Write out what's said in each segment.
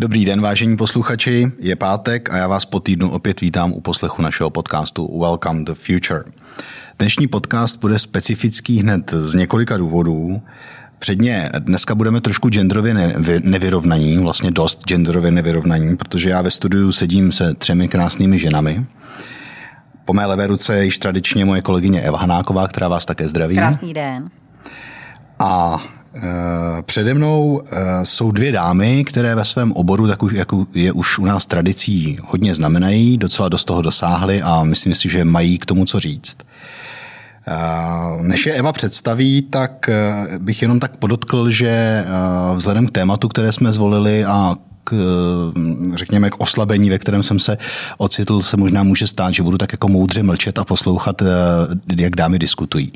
Dobrý den, vážení posluchači, je pátek a já vás po týdnu opět vítám u poslechu našeho podcastu Welcome the Future. Dnešní podcast bude specifický hned z několika důvodů. Předně dneska budeme trošku genderově nevyrovnaní, vlastně dost genderově nevyrovnaní, protože já ve studiu sedím se třemi krásnými ženami. Po mé levé ruce je již tradičně moje kolegyně Eva Hanáková, která vás také zdraví. Krásný den. A přede mnou e, jsou dvě dámy, které ve svém oboru, tak už, jak je už u nás tradicí, hodně znamenají, docela dost toho dosáhly a myslím si, že mají k tomu co říct. E, než je Eva představí, tak bych jenom tak podotkl, že vzhledem k tématu, které jsme zvolili a k, řekněme, k oslabení, ve kterém jsem se ocitl, se možná může stát, že budu tak jako moudře mlčet a poslouchat, jak dámy diskutují.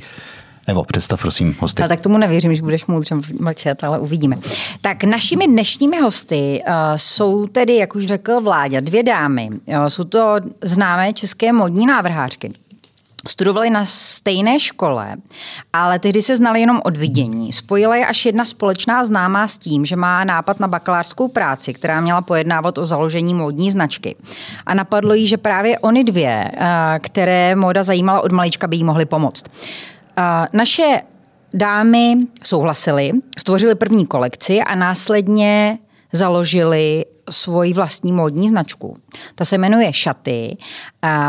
Evo, představ prosím hosty. Ale tak tomu nevěřím, že budeš moudře mlčet, ale uvidíme. Tak našimi dnešními hosty uh, jsou tedy, jak už řekl Vláďa, dvě dámy. Uh, jsou to známé české modní návrhářky. Studovali na stejné škole, ale tehdy se znali jenom od vidění. Spojila je až jedna společná známá s tím, že má nápad na bakalářskou práci, která měla pojednávat o založení módní značky. A napadlo jí, že právě oni dvě, které móda zajímala od malička, by jí mohly pomoct. Naše dámy souhlasily, stvořili první kolekci a následně založili svoji vlastní módní značku. Ta se jmenuje Šaty.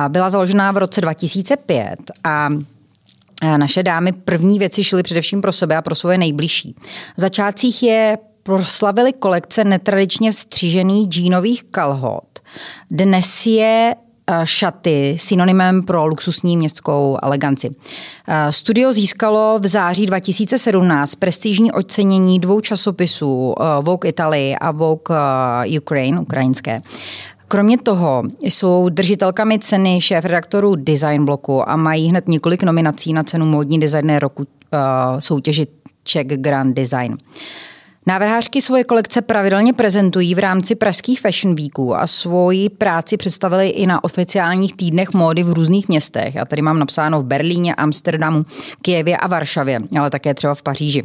Byla založená v roce 2005 a naše dámy první věci šily především pro sebe a pro svoje nejbližší. V začátcích je proslavili kolekce netradičně střížených džínových kalhot. Dnes je šaty synonymem pro luxusní městskou eleganci. Eh, studio získalo v září 2017 prestižní ocenění dvou časopisů eh, Vogue Italy a Vogue Ukraine, ukrajinské. Kromě toho jsou držitelkami ceny šéf-redaktorů Design Bloku a mají hned několik nominací na cenu módní designer roku soutěži Czech Grand Design. Návrhářky svoje kolekce pravidelně prezentují v rámci pražských Fashion Weeků a svoji práci představili i na oficiálních týdnech módy v různých městech. Já tady mám napsáno v Berlíně, Amsterdamu, Kijevě a Varšavě, ale také třeba v Paříži.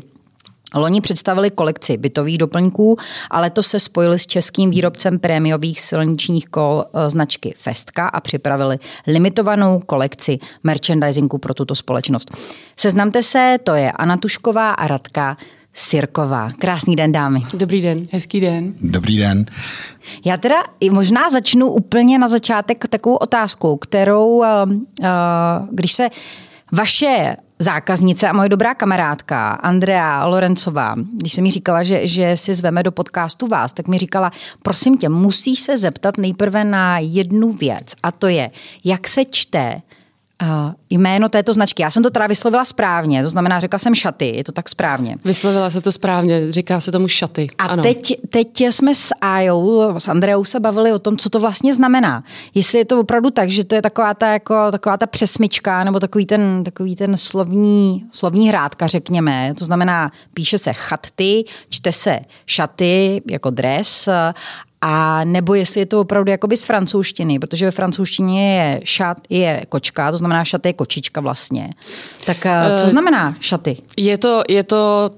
Loni představili kolekci bytových doplňků, ale to se spojili s českým výrobcem prémiových silničních kol eh, značky Festka a připravili limitovanou kolekci merchandisingu pro tuto společnost. Seznamte se, to je Anna Tušková a Radka Sirková. Krásný den, dámy. Dobrý den, hezký den. Dobrý den. Já teda možná začnu úplně na začátek takovou otázkou, kterou, uh, uh, když se vaše zákaznice a moje dobrá kamarádka Andrea Lorencová, když se mi říkala, že, že si zveme do podcastu vás, tak mi říkala, prosím tě, musíš se zeptat nejprve na jednu věc a to je, jak se čte Uh, jméno této značky. Já jsem to teda vyslovila správně, to znamená, řekla jsem šaty, je to tak správně. Vyslovila se to správně, říká se tomu šaty. A ano. Teď, teď jsme s Ajou, s Andreou se bavili o tom, co to vlastně znamená. Jestli je to opravdu tak, že to je taková ta, jako, taková ta přesmička, nebo takový ten, takový ten slovní, slovní hrádka, řekněme. To znamená, píše se chatty, čte se šaty jako dres a nebo jestli je to opravdu jakoby z francouzštiny, protože ve francouzštině je šat, je kočka, to znamená šat je kočička vlastně. Tak eh, co uh, znamená šaty? Je to, je to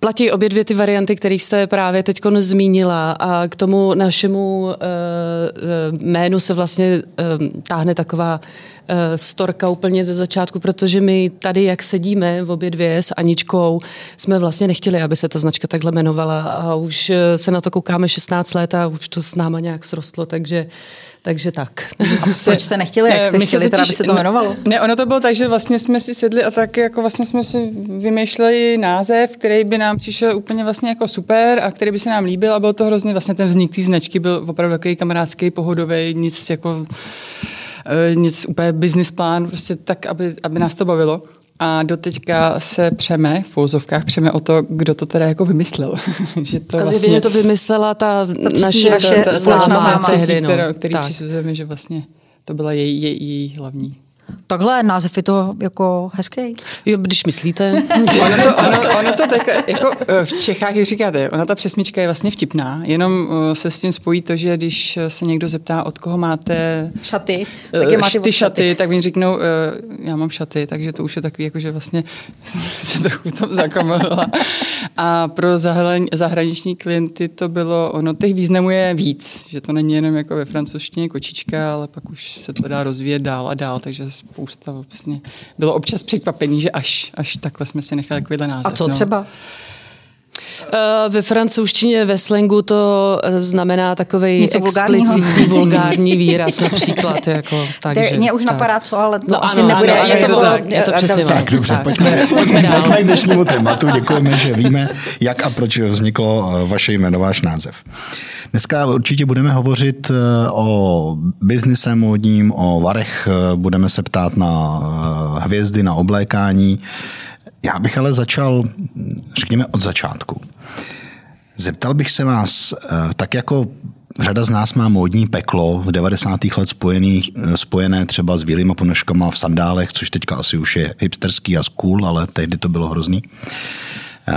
Platí obě dvě ty varianty, které jste právě teď zmínila a k tomu našemu uh, jménu se vlastně uh, táhne taková uh, storka úplně ze začátku, protože my tady, jak sedíme v obě dvě s Aničkou, jsme vlastně nechtěli, aby se ta značka takhle jmenovala a už se na to koukáme 16 let a už to s náma nějak srostlo, takže takže tak. A proč jste nechtěli, jak jste chtěli, teda, aby se to jmenovalo? Ne, ono to bylo tak, že vlastně jsme si sedli a tak jako vlastně jsme si vymýšleli název, který by nám přišel úplně vlastně jako super a který by se nám líbil a byl to hrozně vlastně ten vznik té značky byl opravdu takový kamarádský, pohodový, nic jako eh, nic úplně business plán, prostě tak, aby, aby nás to bavilo. A doteďka se přeme, v fouzovkách přeme o to, kdo to teda jako vymyslel. že to a vlastně, to vymyslela ta, ta naše, naše slečna máma tehdy, no. který, který přisuzujeme, že vlastně to byla její, její, její hlavní Takhle název je to jako hezký. Jo, když myslíte. ono, to, ono, ono to tak, jako eh, v Čechách, jak říkáte, ona ta přesmička je vlastně vtipná, jenom eh, se s tím spojí to, že když se někdo zeptá, od koho máte šaty, tak je máte ty šaty, tak oni řeknou, já mám šaty, takže to už je takový, jako že vlastně se trochu tam zakomolila. A pro zahraniční klienty to bylo, ono těch významů je víc, že to není jenom jako ve francouzštině kočička, ale pak už se to dá rozvíjet dál a dál, takže spousta vlastně bylo občas překvapený, že až, až takhle jsme si nechali takovýhle název. A co no. třeba? Uh, ve francouzštině, ve slangu to eh, znamená takový explicitní vulgární výraz například. Jako, takže, Mě už tak. napadá co, ale to no, asi ano, nebude. Ano, je, to, to, je to přesně Tak dobře, tak. pojďme, pojďme k dnešnímu tématu. Děkujeme, že víme, jak a proč vzniklo eh, vaše jméno, váš název. Dneska určitě budeme hovořit o biznise módním, o varech, budeme se ptát na hvězdy, na oblékání, já bych ale začal, řekněme, od začátku. Zeptal bych se vás, eh, tak jako řada z nás má módní peklo v 90. let spojený, eh, spojené třeba s bílýma ponožkama v sandálech, což teďka asi už je hipsterský a cool, ale tehdy to bylo hrozný. Eh,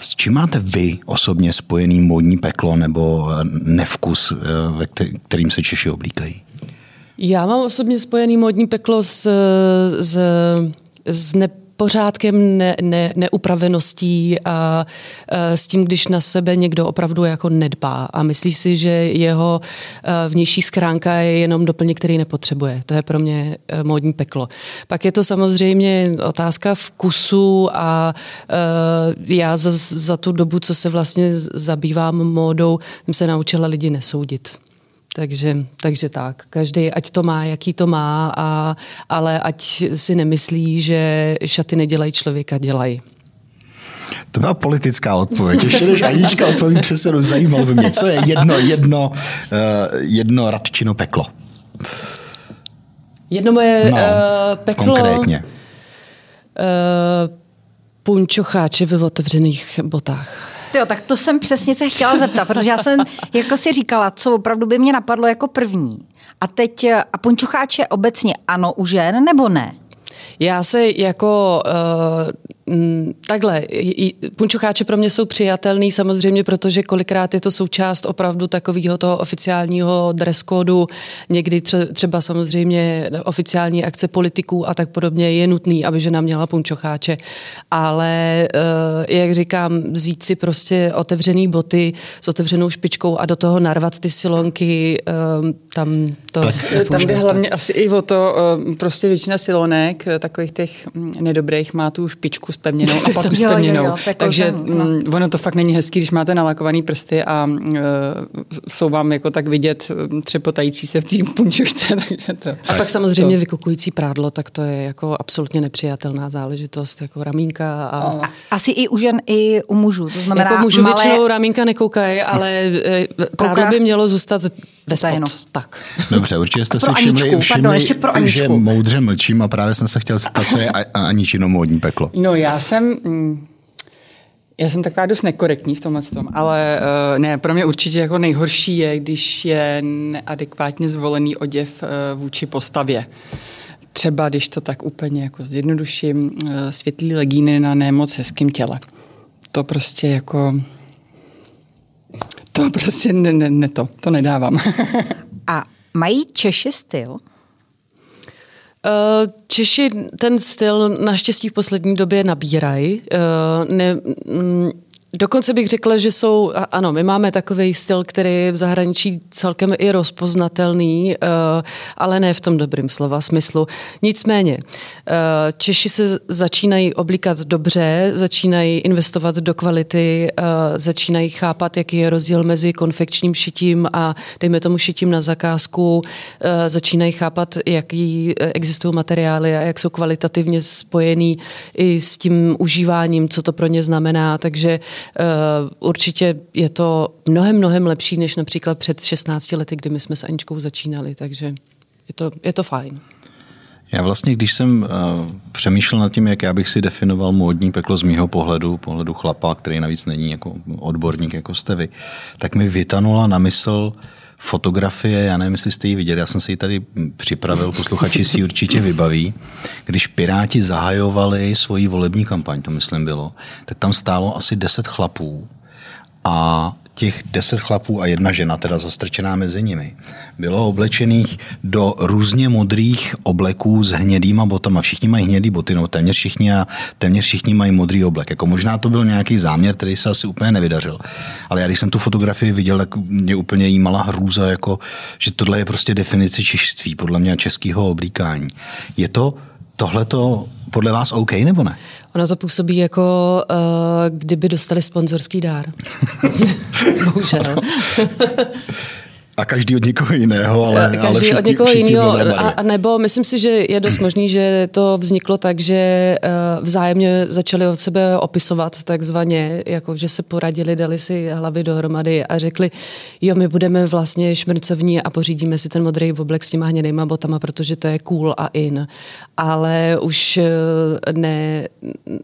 s čím máte vy osobně spojený módní peklo nebo nevkus, ve kterým se Češi oblíkají? Já mám osobně spojený módní peklo s, s, s ne, pořádkem, ne, ne, neupraveností a, a s tím, když na sebe někdo opravdu jako nedbá a myslí si, že jeho vnější schránka je jenom doplněk, který nepotřebuje. To je pro mě e, módní peklo. Pak je to samozřejmě otázka vkusu a já za, za tu dobu, co se vlastně zabývám módou, jsem se naučila lidi nesoudit. Takže, takže tak. Každý, ať to má, jaký to má, a, ale ať si nemyslí, že šaty nedělají člověka, dělají. To byla politická odpověď. Ještě než Anička odpoví přesně, zajímalo by mě, co je jedno, jedno, uh, jedno radčino peklo. Jedno moje no, uh, peklo... Konkrétně. Uh, punčocháče ve otevřených botách. Jo, tak to jsem přesně se chtěla zeptat, protože já jsem jako si říkala, co opravdu by mě napadlo jako první. A teď, a punčocháče obecně ano u žen nebo ne? Já se jako uh, takhle, punčocháče pro mě jsou přijatelný samozřejmě, protože kolikrát je to součást opravdu takového toho oficiálního dress kódu, někdy třeba samozřejmě oficiální akce politiků a tak podobně je nutný, aby žena měla punčocháče, ale uh, jak říkám, vzít si prostě otevřený boty s otevřenou špičkou a do toho narvat ty silonky, uh, tam to... Tak, tam jde hlavně asi i o to, prostě většina silonek, takových těch mm, nedobrých, má tu špičku spevněnou a pak už. Jo, jo, Takže no. Mm, ono to fakt není hezký, když máte nalakovaný prsty a uh, jsou vám jako tak vidět mm, třepotající se v té punčušce. Takže to, a pak samozřejmě to. vykukující prádlo, tak to je jako absolutně nepřijatelná záležitost, jako ramínka. A... a asi i u žen, i u mužů. To znamená jako mužů malé... většinou ramínka nekoukají, ale eh, prádlo by mělo zůstat ve spod. Tak. Dobře, určitě jste si všimli, všimli že moudře mlčím a právě jsem se chtěl zeptat, co je Aničino módní peklo. No já jsem... Mm, já jsem taková dost nekorektní v tomhle tom, ale uh, ne, pro mě určitě jako nejhorší je, když je neadekvátně zvolený oděv uh, vůči postavě. Třeba, když to tak úplně jako zjednoduším, uh, světlý legíny na nemoc hezkém těle. To prostě jako to prostě ne, ne, ne to, to nedávám. A mají Češi styl? Eh, Češi ten styl naštěstí v poslední době nabírají. Eh, ne, mm, Dokonce bych řekla, že jsou, ano, my máme takový styl, který je v zahraničí celkem i rozpoznatelný, eh, ale ne v tom dobrým slova smyslu. Nicméně, eh, Češi se začínají oblíkat dobře, začínají investovat do kvality, eh, začínají chápat, jaký je rozdíl mezi konfekčním šitím a dejme tomu šitím na zakázku, začínají chápat, jaký existují materiály a jak jsou kvalitativně spojený i s tím užíváním, co to pro ně znamená. Takže určitě je to mnohem, mnohem lepší, než například před 16 lety, kdy my jsme s Aničkou začínali, takže je to, je to fajn. Já vlastně, když jsem uh, přemýšlel nad tím, jak já bych si definoval módní peklo z mýho pohledu, pohledu chlapa, který navíc není jako odborník, jako jste vy, tak mi vytanula na mysl fotografie, já nevím, jestli jste ji viděli, já jsem si ji tady připravil, posluchači si ji určitě vybaví. Když Piráti zahajovali svoji volební kampaň, to myslím bylo, tak tam stálo asi deset chlapů a těch deset chlapů a jedna žena, teda zastrčená mezi nimi, bylo oblečených do různě modrých obleků s hnědýma botama. Všichni mají hnědý boty, no téměř všichni a téměř všichni mají modrý oblek. Jako možná to byl nějaký záměr, který se asi úplně nevydařil. Ale já když jsem tu fotografii viděl, tak mě úplně jímala hrůza, jako, že tohle je prostě definice češství, podle mě českého oblíkání. Je to tohle to podle vás OK nebo ne? Ono to působí jako, uh, kdyby dostali sponzorský dár. Bohužel. A každý od někoho jiného, ale, každý ale všichni, od někoho jiného. A, a nebo myslím si, že je dost možný, že to vzniklo tak, že uh, vzájemně začali od sebe opisovat takzvaně, jako že se poradili, dali si hlavy dohromady a řekli, jo, my budeme vlastně šmrcovní a pořídíme si ten modrý oblek s těma hnědejma botama, protože to je cool a in. Ale už uh, ne,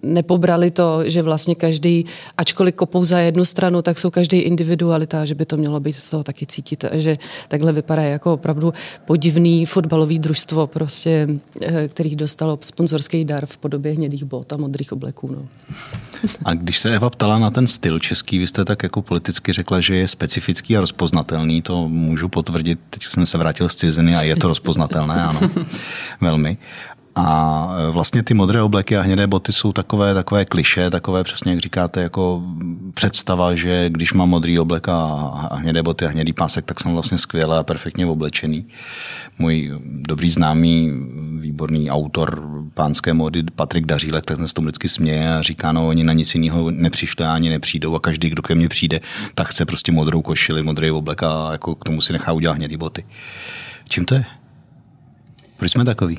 nepobrali to, že vlastně každý, ačkoliv kopou za jednu stranu, tak jsou každý individualita, že by to mělo být z toho taky cítit že takhle vypadá jako opravdu podivný fotbalový družstvo, prostě, eh, který dostalo sponzorský dar v podobě hnědých bot a modrých obleků. No. A když se Eva ptala na ten styl český, vy jste tak jako politicky řekla, že je specifický a rozpoznatelný, to můžu potvrdit, teď jsem se vrátil z ciziny a je to rozpoznatelné, ano, velmi. A e, vlastně ty modré obleky a hnědé boty jsou takové, takové kliše, takové přesně, jak říkáte, jako představa, že když mám modrý oblek a hnědé boty a hnědý pásek, tak jsem vlastně skvěle a perfektně oblečený. Můj dobrý známý, výborný autor pánské mody Patrik Dařílek, tak ten se tomu vždycky směje a říká, no oni na nic jiného nepřišli ani nepřijdou a každý, kdo ke mně přijde, tak chce prostě modrou košili, modrý oblek a jako k tomu si nechá udělat hnědý boty. Čím to je? Proč jsme takový?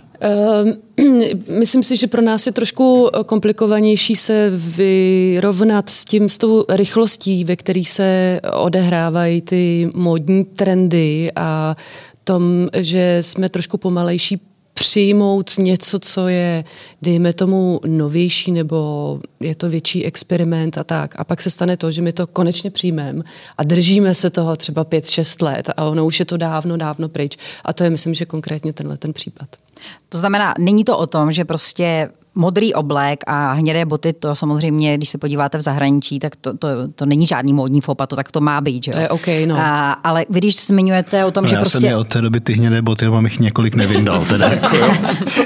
Uh, myslím si, že pro nás je trošku komplikovanější se vyrovnat s tím, s tou rychlostí, ve kterých se odehrávají ty módní trendy a tom, že jsme trošku pomalejší přijmout něco, co je, dejme tomu, novější nebo je to větší experiment a tak. A pak se stane to, že my to konečně přijmeme a držíme se toho třeba 5-6 let a ono už je to dávno, dávno pryč. A to je, myslím, že konkrétně tenhle ten případ. To znamená, není to o tom, že prostě modrý oblek a hnědé boty, to samozřejmě, když se podíváte v zahraničí, tak to, to, to není žádný módní fopa, to tak to má být. Že To je OK, no. A, ale vy když zmiňujete o tom, no, že já prostě... jsem je od té doby ty hnědé boty, mám jich několik nevyndal. Teda, jako,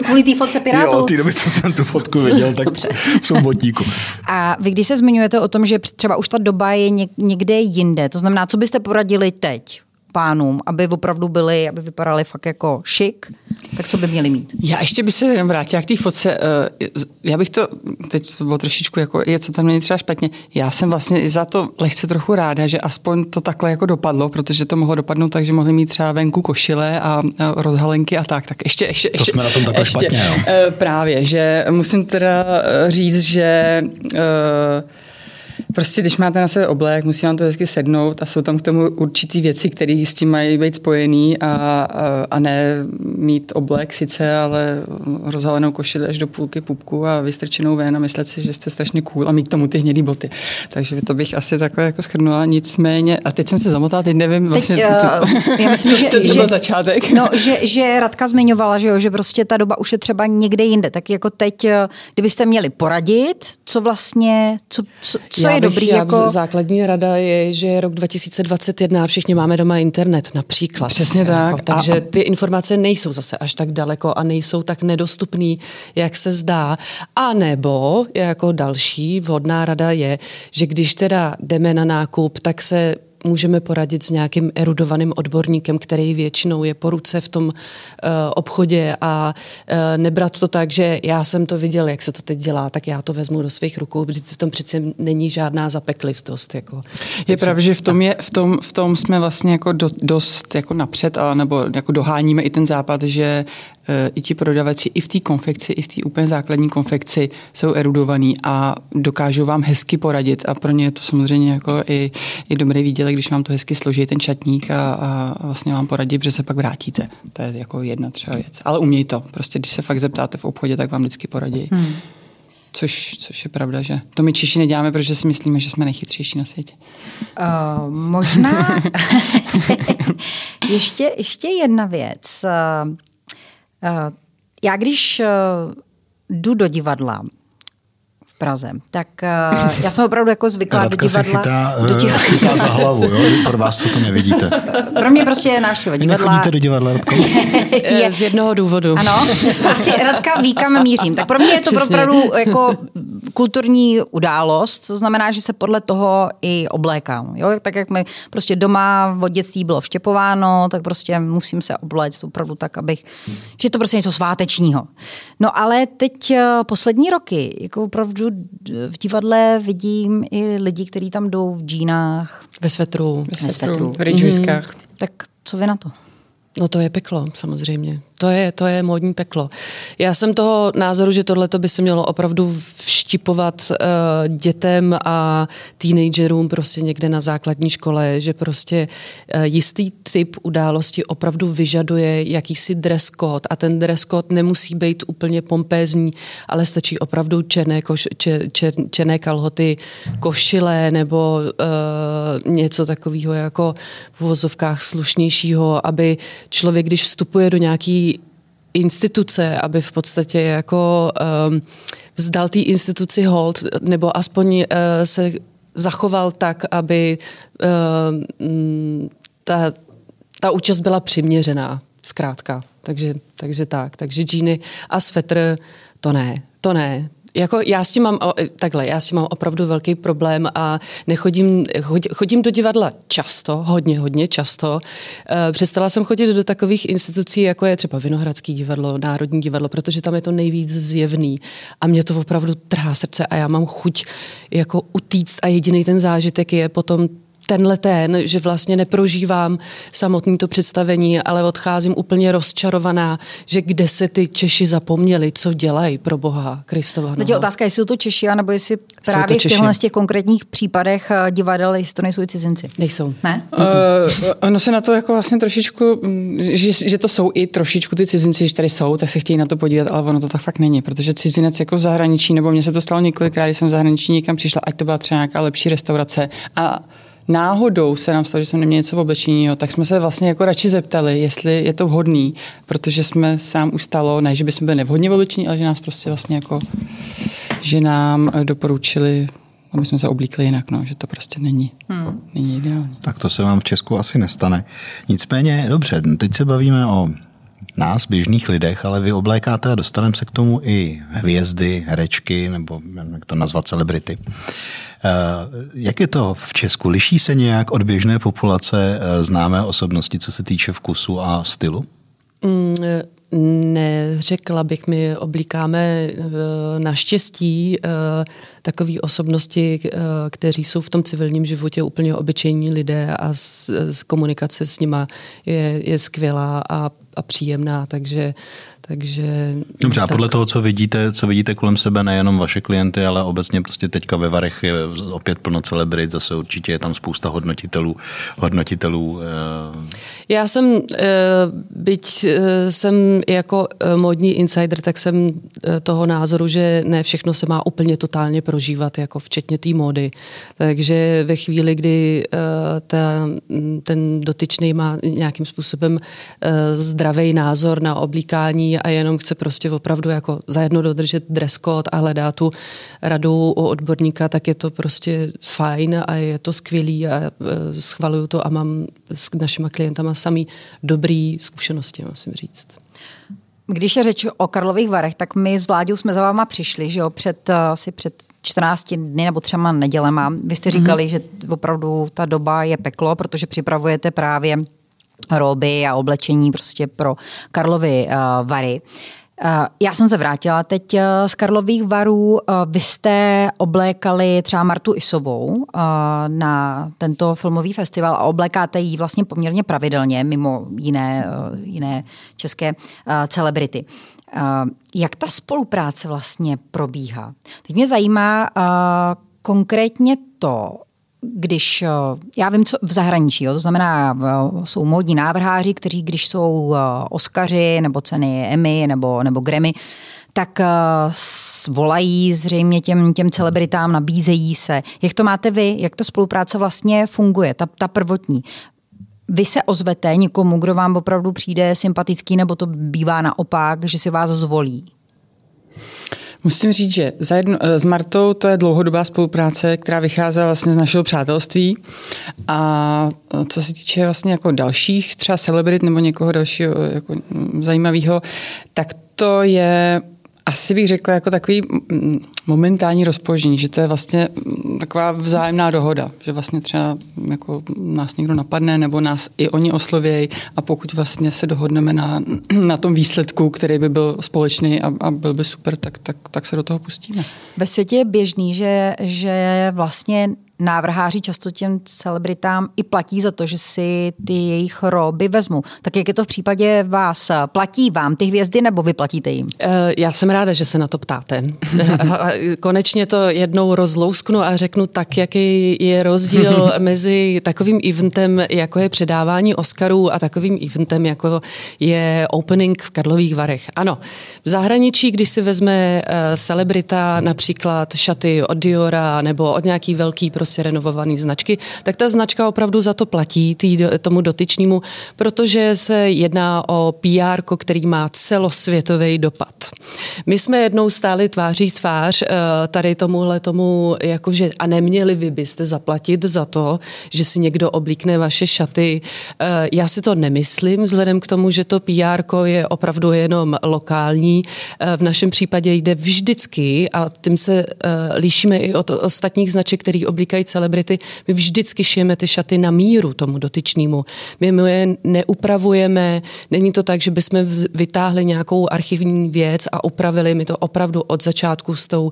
Kvůli té fotce Pirátů? Jo, od té doby, co jsem tu fotku viděl, tak Dobře. jsou botíku. A vy když se zmiňujete o tom, že třeba už ta doba je někde jinde, to znamená, co byste poradili teď pánům, aby opravdu byli, aby vypadali fakt jako šik, tak co by měli mít? Já ještě bych se jenom vrátila k té fotce. Eh, já bych to, teď to bylo trošičku jako, je, co tam není třeba špatně. Já jsem vlastně za to lehce trochu ráda, že aspoň to takhle jako dopadlo, protože to mohlo dopadnout tak, že mohli mít třeba venku košile a rozhalenky a tak. Tak ještě, ještě, to jsme na tom takhle ještě, špatně, jo. Eh, právě, že musím teda eh, říct, že uh, Prostě když máte na sebe oblek, musí vám to hezky sednout a jsou tam k tomu určitý věci, které s tím mají být spojený a, a, a ne mít oblek sice, ale rozhalenou košili až do půlky pupku a vystrčenou ven a myslet si, že jste strašně cool a mít k tomu ty hnědý boty. Takže to bych asi takhle jako schrnula. Nicméně, a teď jsem se zamotala, teď nevím vlastně, teď, uh, já myslím, co, že, že, začátek. No, že, že Radka zmiňovala, že, jo, že prostě ta doba už je třeba někde jinde. Tak jako teď, eh, kdybyste měli poradit, co vlastně, co, co, co je dobrý. Jako... Základní rada je, že rok 2021 a všichni máme doma internet například. Přesně tak. Jako, takže a... ty informace nejsou zase až tak daleko a nejsou tak nedostupný, jak se zdá. A nebo jako další vhodná rada je, že když teda jdeme na nákup, tak se můžeme poradit s nějakým erudovaným odborníkem, který většinou je po ruce v tom uh, obchodě a uh, nebrat to tak, že já jsem to viděl, jak se to teď dělá, tak já to vezmu do svých rukou, protože v tom přece není žádná zapeklistost. Jako. Je pravda, že v tom, je, v, tom, v tom jsme vlastně jako do, dost jako napřed, a, nebo jako doháníme i ten západ, že i ti prodavači i v té konfekci, i v té úplně základní konfekci jsou erudovaní a dokážou vám hezky poradit a pro ně je to samozřejmě jako i, i dobrý výdělek, když vám to hezky složí ten čatník a, a vlastně vám poradí, že se pak vrátíte. To je jako jedna třeba věc. Ale uměj to. Prostě když se fakt zeptáte v obchodě, tak vám vždycky poradí. Hmm. Což, což je pravda, že to my Češi neděláme, protože si myslíme, že jsme nejchytřejší na světě. Uh, možná ještě, ještě jedna věc. Uh, Eh, já když eh, jdu do divadla, Praze. Tak uh, já jsem opravdu jako zvyklá Radka do divadla. se chytá, do uh, divadla. chytá za hlavu, jo? pro vás, co to nevidíte. Pro mě prostě je návštěva divadla. Nechodíte do divadla, Radko? Je. Z jednoho důvodu. Ano, asi Radka ví, kam mířím. Tak pro mě je to Přesně. opravdu jako kulturní událost, to znamená, že se podle toho i oblékám. Jo? Tak jak mi prostě doma od dětství bylo vštěpováno, tak prostě musím se obléct opravdu tak, abych, že je to prostě něco svátečního. No ale teď eh, poslední roky, jako opravdu v divadle vidím i lidi, kteří tam jdou v džínách, Ve svetru. ve svetru. V rejčujskách. Tak co vy na to? No to je peklo, samozřejmě. To je, to je módní peklo. Já jsem toho názoru, že tohle by se mělo opravdu vštipovat uh, dětem a teenagerům prostě někde na základní škole, že prostě uh, jistý typ události opravdu vyžaduje jakýsi dress code a ten dress code nemusí být úplně pompézní, ale stačí opravdu černé, koš, čer, čer, černé kalhoty, košile nebo uh, něco takového jako v uvozovkách slušnějšího, aby člověk, když vstupuje do nějaký instituce, aby v podstatě jako um, vzdal té instituci hold, nebo aspoň uh, se zachoval tak, aby uh, ta, ta účast byla přiměřená, zkrátka. Takže, takže tak. Takže džíny a svetr, to ne, to ne. Jako já s tím mám, takhle, já s tím mám opravdu velký problém a nechodím, chodím, do divadla často, hodně, hodně často. E, přestala jsem chodit do takových institucí, jako je třeba Vinohradský divadlo, Národní divadlo, protože tam je to nejvíc zjevný a mě to opravdu trhá srdce a já mám chuť jako utíct a jediný ten zážitek je potom tenhle ten, že vlastně neprožívám samotný to představení, ale odcházím úplně rozčarovaná, že kde se ty Češi zapomněli, co dělají pro Boha Kristova. Teď je otázka, jestli jsou to Češi, nebo jestli právě v těchto z těch konkrétních případech eh, divadel, jestli to nejsou i cizinci. Nejsou. Ne? Uh, ono se na to jako vlastně trošičku, mm, že, že to jsou i trošičku ty cizinci, když tady jsou, tak se chtějí na to podívat, ale ono to tak fakt není, protože cizinec jako v zahraničí, nebo mně se to stalo několikrát, když jsem v zahraničí někam přišla, ať to byla třeba nějaká lepší restaurace a náhodou se nám stalo, že jsem neměl něco v oblečení, tak jsme se vlastně jako radši zeptali, jestli je to vhodný, protože jsme sám už stalo, ne, že bychom byli nevhodně v oblečení, ale že nás prostě vlastně jako, že nám eh, doporučili, aby jsme se oblíkli jinak, no, že to prostě není, hmm. není ideální. Tak to se vám v Česku asi nestane. Nicméně, dobře, teď se bavíme o nás, běžných lidech, ale vy oblékáte a dostaneme se k tomu i hvězdy, herečky, nebo jak to nazvat, celebrity. Eh, Jak je to v Česku? Liší se nějak od běžné populace eh, známé osobnosti, co se týče vkusu a stylu? Mm, Neřekla bych, my oblíkáme eh, naštěstí eh, takové osobnosti, eh, kteří jsou v tom civilním životě úplně obyčejní lidé a s, s komunikace s nima je, je skvělá a, a příjemná, takže takže Dobře, a tak. podle toho, co vidíte, co vidíte kolem sebe, nejenom vaše klienty, ale obecně prostě teďka ve Varech je opět plno celebrit, zase určitě je tam spousta hodnotitelů, hodnotitelů. eh, Já jsem, eh, byť eh, jsem jako módní insider, tak jsem toho názoru, že ne všechno se má úplně totálně prožívat, jako včetně té módy. Takže ve chvíli, kdy ta, ten dotyčný má nějakým způsobem zdravý názor na oblíkání a jenom chce prostě opravdu jako zajedno dodržet dress code a hledá tu radu u odborníka, tak je to prostě fajn a je to skvělý a eh, schvaluju to a mám s našima klientama samý dobrý zkušenosti, musím říct. Když je řeč o Karlových Varech, tak my s Vláďou jsme za váma přišli, že jo, před, eh, asi před 14 dny nebo třema nedělema. Vy jste říkali, mm-hmm. že opravdu ta doba je peklo, protože připravujete právě roby a oblečení prostě pro Karlovy uh, Vary. Uh, Já jsem se vrátila teď uh, z Karlových varů. Vy jste oblékali třeba Martu Isovou na tento filmový festival a oblékáte ji vlastně poměrně pravidelně, mimo jiné, jiné české celebrity. Jak ta spolupráce vlastně probíhá? Teď mě zajímá konkrétně to, když, eh, já vím, co v zahraničí, jo, to znamená, eh, jsou módní návrháři, kteří, když jsou eh, Oscaři nebo ceny Emmy nebo, nebo Grammy, tak volají zřejmě těm, těm celebritám, nabízejí se. Jak to máte vy? Jak ta spolupráce vlastně funguje, ta, ta prvotní? Vy se ozvete někomu, kdo vám opravdu přijde sympatický, nebo to bývá naopak, že si vás zvolí? Musím říct, že za jedno, s Martou to je dlouhodobá spolupráce, která vycházela vlastně z našeho přátelství. A co se týče vlastně jako dalších, třeba celebrit nebo někoho dalšího jako zajímavého, tak to je asi bych řekla jako takový momentální rozpoložení, že to je vlastně taková vzájemná dohoda, že vlastně třeba jako nás někdo napadne nebo nás i oni oslovějí a pokud vlastně se dohodneme na, na tom výsledku, který by byl společný a, a byl by super, tak, tak, tak se do toho pustíme. Ve světě je běžný, že, že vlastně návrháři často těm celebritám i platí za to, že si ty jejich roby vezmu. Tak jak je to v případě vás? Platí vám ty hvězdy nebo vy platíte jim? Eh, já jsem ráda, že se na to ptáte. Konečně to jednou rozlousknu a řeknu tak, jaký je rozdíl mezi takovým eventem, jako je předávání Oscarů a takovým eventem, jako je opening v Karlových Varech. Ano, v zahraničí, když si vezme eh, celebrita například šaty od Diora nebo od nějaký velký prostě prostě renovované značky, tak ta značka opravdu za to platí tý, tomu dotyčnímu, protože se jedná o PR, který má celosvětový dopad. My jsme jednou stáli tváří tvář eh, tady tomuhle tomu, jakože a neměli vy byste zaplatit za to, že si někdo oblíkne vaše šaty. Eh, já si to nemyslím, vzhledem k tomu, že to PR je opravdu jenom lokální. Eh, v našem případě jde vždycky, a tím se lišíme i od ostatních značek, který oblíkají říkají celebrity, my vždycky šijeme ty šaty na míru tomu dotyčnému. My je neupravujeme, není to tak, že bychom vytáhli nějakou archivní věc a upravili, my to opravdu od začátku s tou uh,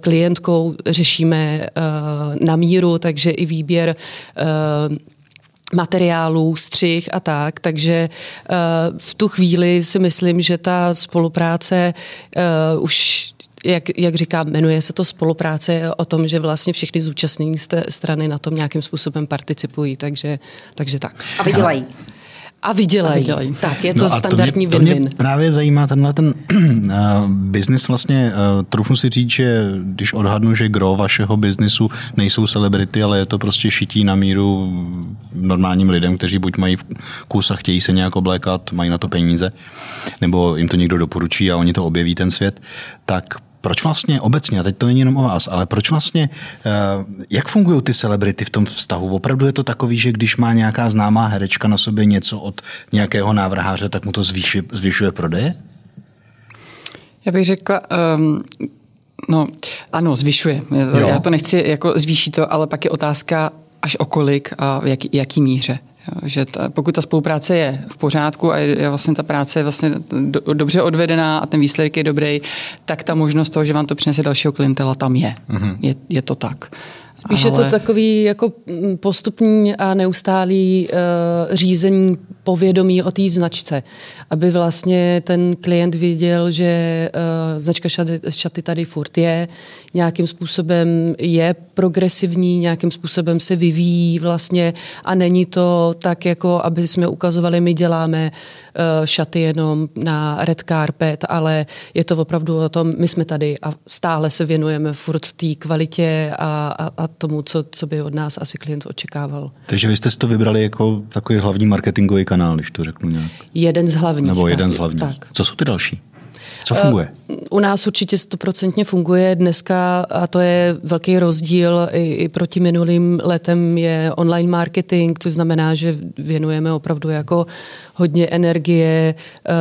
klientkou řešíme uh, na míru, takže i výběr uh, materiálů, střih a tak, takže uh, v tu chvíli si myslím, že ta spolupráce uh, už jak, jak říkám, jmenuje se to spolupráce o tom, že vlastně všechny zúčastnění strany na tom nějakým způsobem participují, takže, takže tak. A vydělají. A vydělají. A vydělají. Tak, je to no standardní win-win. To, mě, to mě právě zajímá tenhle ten uh, biznis vlastně, uh, trochu si říct, že když odhadnu, že gro vašeho biznisu nejsou celebrity, ale je to prostě šití na míru normálním lidem, kteří buď mají v kus a chtějí se nějak oblékat, mají na to peníze, nebo jim to někdo doporučí a oni to objeví ten svět, tak proč vlastně obecně, a teď to není jenom o vás, ale proč vlastně, eh, jak fungují ty celebrity v tom vztahu? Opravdu je to takový, že když má nějaká známá herečka na sobě něco od nějakého návrháře, tak mu to zvýši, zvyšuje prodeje? Já bych řekla, um, no ano, zvyšuje. Jo. Já to nechci jako zvýšit to, ale pak je otázka až o kolik a v jaký, jaký míře. Že ta, pokud ta spolupráce je v pořádku a je, vlastně ta práce je vlastně do, dobře odvedená a ten výsledek je dobrý, tak ta možnost toho, že vám to přinese dalšího klientela, tam je. Mm-hmm. Je, je to tak. Spíš ale... je to takový jako postupný a neustálý uh, řízení povědomí o té značce, aby vlastně ten klient věděl, že uh, značka šaty, šaty tady furt je, nějakým způsobem je progresivní, nějakým způsobem se vyvíjí vlastně a není to tak, jako aby jsme ukazovali, my děláme uh, šaty jenom na red carpet, ale je to opravdu o tom, my jsme tady a stále se věnujeme furt té kvalitě a, a, a tomu, co, co by od nás asi klient očekával. Takže vy jste si to vybrali jako takový hlavní marketingový kanál, když to řeknu nějak. Jeden z hlavních. Nebo jeden tak, z hlavních. Tak. Co jsou ty další? Co funguje? Uh, u nás určitě stoprocentně funguje dneska a to je velký rozdíl i, i proti minulým letem je online marketing, to znamená, že věnujeme opravdu jako hodně energie, uh,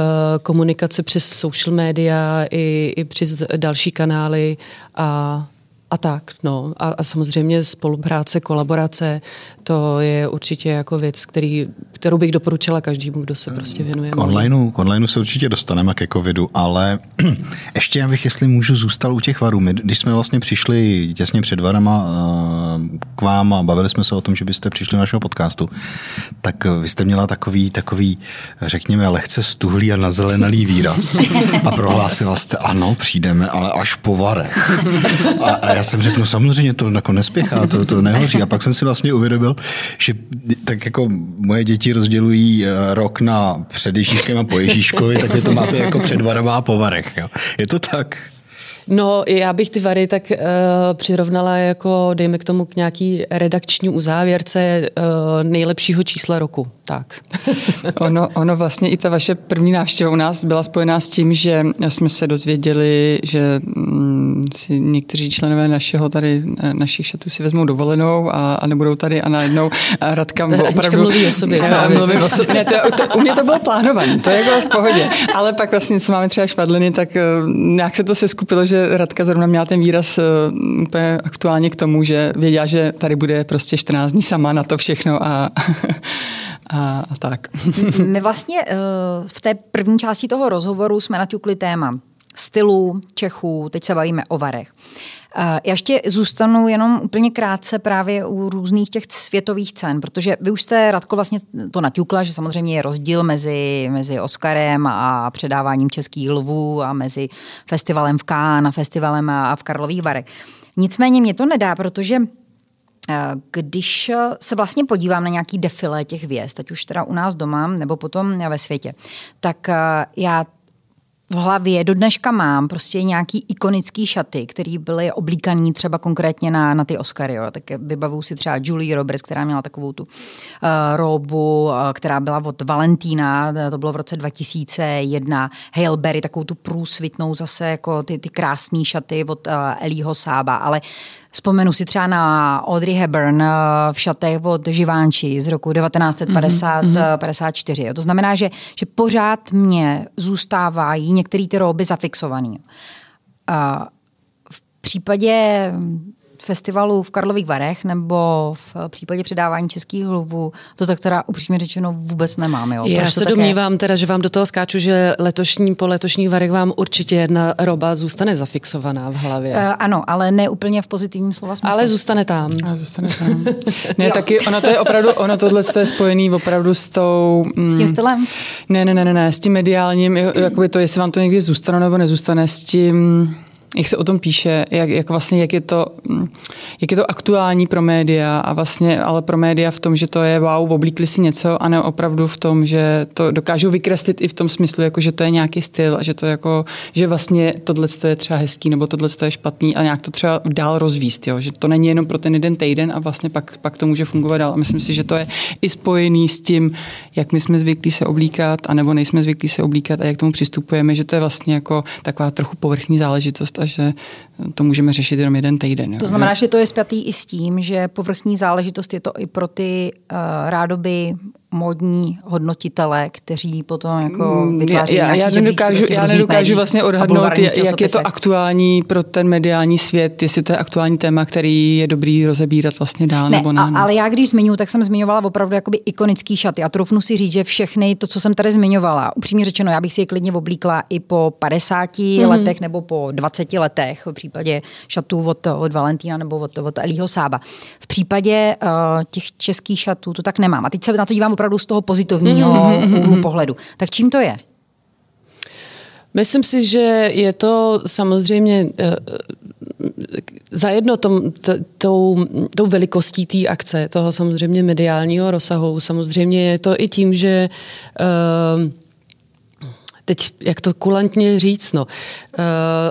komunikace přes social media i, i přes další kanály a a tak, no. A, a samozřejmě spolupráce, kolaborace, to je určitě jako věc, který, kterou bych doporučila každému, kdo se prostě věnuje. K onlineu, k onlineu se určitě dostaneme ke covidu, ale ještě já bych, jestli můžu, zůstal u těch varů. My, když jsme vlastně přišli těsně před varama uh, k vám a bavili jsme se o tom, že byste přišli do našeho podcastu, tak vy jste měla takový, takový, řekněme, lehce stuhlý a nazelenalý výraz a prohlásila jste, ano, přijdeme, ale až po varech. A, a já jsem řekl, no samozřejmě to jako nespěchá, to, to nehoří. A pak jsem si vlastně uvědomil, že tak jako moje děti rozdělují eh, rok na před Ježíškem a po Ježíškovi, tak vy to máte jako před varama a po varech. Jo. Je to tak? No, já bych ty vary tak uh, přirovnala jako, dejme k tomu, k nějaký redakční uzávěrce uh, nejlepšího čísla roku. Tak. ono, ono vlastně i ta vaše první návštěva u nás byla spojená s tím, že jsme se dozvěděli, že mm, si někteří členové našeho tady, našich šatů si vezmou dovolenou a, a nebudou tady a najednou Radka opravdu... mluví o sobě. Ne, mluví o sobě. Ne, to, to, u mě to bylo plánované, to je jako v pohodě. Ale pak vlastně, co máme třeba švadliny, tak uh, nějak se to se skupilo, Radka zrovna měla ten výraz uh, úplně aktuálně k tomu, že věděla, že tady bude prostě 14 dní sama na to všechno a a, a tak. My vlastně uh, v té první části toho rozhovoru jsme naťukli téma stylu Čechů, teď se bavíme o varech. Já ještě zůstanu jenom úplně krátce právě u různých těch světových cen, protože vy už jste, Radko, vlastně to naťukla, že samozřejmě je rozdíl mezi, mezi Oscarem a předáváním českých lvů a mezi festivalem v Cannes a festivalem a v Karlových Varech. Nicméně mě to nedá, protože když se vlastně podívám na nějaký defile těch hvězd, ať už teda u nás doma nebo potom ve světě, tak já v hlavě do dneška mám prostě nějaký ikonický šaty, které byly oblíkaný třeba konkrétně na, na ty Oscary. Jo. Tak vybavuju si třeba Julie Roberts, která měla takovou tu uh, robu, uh, která byla od Valentína, to bylo v roce 2001. Hail Berry, takovou tu průsvitnou zase jako ty, ty krásné šaty od uh, Elího Sába. Ale Vzpomenu si třeba na Audrey Hepburn v šatech od Živánči z roku 1954. Mm-hmm. To znamená, že, že pořád mě zůstávají některé ty roby zafixované. V případě festivalu v Karlových Varech nebo v případě předávání českých hluvů, to tak teda upřímně řečeno vůbec nemám. Jo. Já Proč se domnívám teda, že vám do toho skáču, že letošní po letošních Varech vám určitě jedna roba zůstane zafixovaná v hlavě. Uh, ano, ale ne úplně v pozitivním slova smyslu. Ale zůstane tam. Ale zůstane tam. ne, taky ono to je opravdu, ono tohle je spojený opravdu s tou... Mm, s tím stylem? Ne, ne, ne, ne, ne, s tím mediálním, jakoby to, jestli vám to někdy zůstane nebo nezůstane, s tím jak se o tom píše, jak, jak vlastně, jak je, to, mm, jak je to aktuální pro média a vlastně, ale pro média v tom, že to je wow, oblíkli si něco a ne opravdu v tom, že to dokážou vykreslit i v tom smyslu, jako že to je nějaký styl a že to jako, že vlastně tohle je třeba hezký nebo tohle je špatný a nějak to třeba dál rozvíst, jo? že to není jenom pro ten jeden týden a vlastně pak, pak to může fungovat dál. A myslím si, že to je i spojený s tím, jak my jsme zvyklí se oblíkat, anebo nejsme zvyklí se oblíkat a jak tomu přistupujeme, že to je vlastně jako taková trochu povrchní záležitost a že to můžeme řešit jenom jeden týden. Jo. To znamená, že to je spjatý i s tím, že povrchní záležitost je to i pro ty uh, rádoby modní hodnotitele, kteří potom jako mm, vytváří já, já, nedokážu, prostě já nedokážu vlastně odhadnout, jak je to aktuální pro ten mediální svět, jestli to je aktuální téma, který je dobrý rozebírat vlastně dál ne, nebo ne. A, ale já když zmiňuji, tak jsem zmiňovala opravdu jakoby ikonický šaty a trofnu si říct, že všechny to, co jsem tady zmiňovala, upřímně řečeno, já bych si je klidně oblíkla i po 50 mm-hmm. letech nebo po 20 letech, v případě šatů od, od Valentína nebo od, od Elího Sába. V případě uh, těch českých šatů to tak nemám. A teď se na to dívám opravdu z toho pozitivního mm-hmm. úhlu pohledu. Tak čím to je? Myslím si, že je to samozřejmě uh, zajedno tom, t, tou, tou velikostí té akce, toho samozřejmě mediálního rozsahu. Samozřejmě je to i tím, že uh, teď jak to kulantně říct, no. Eh,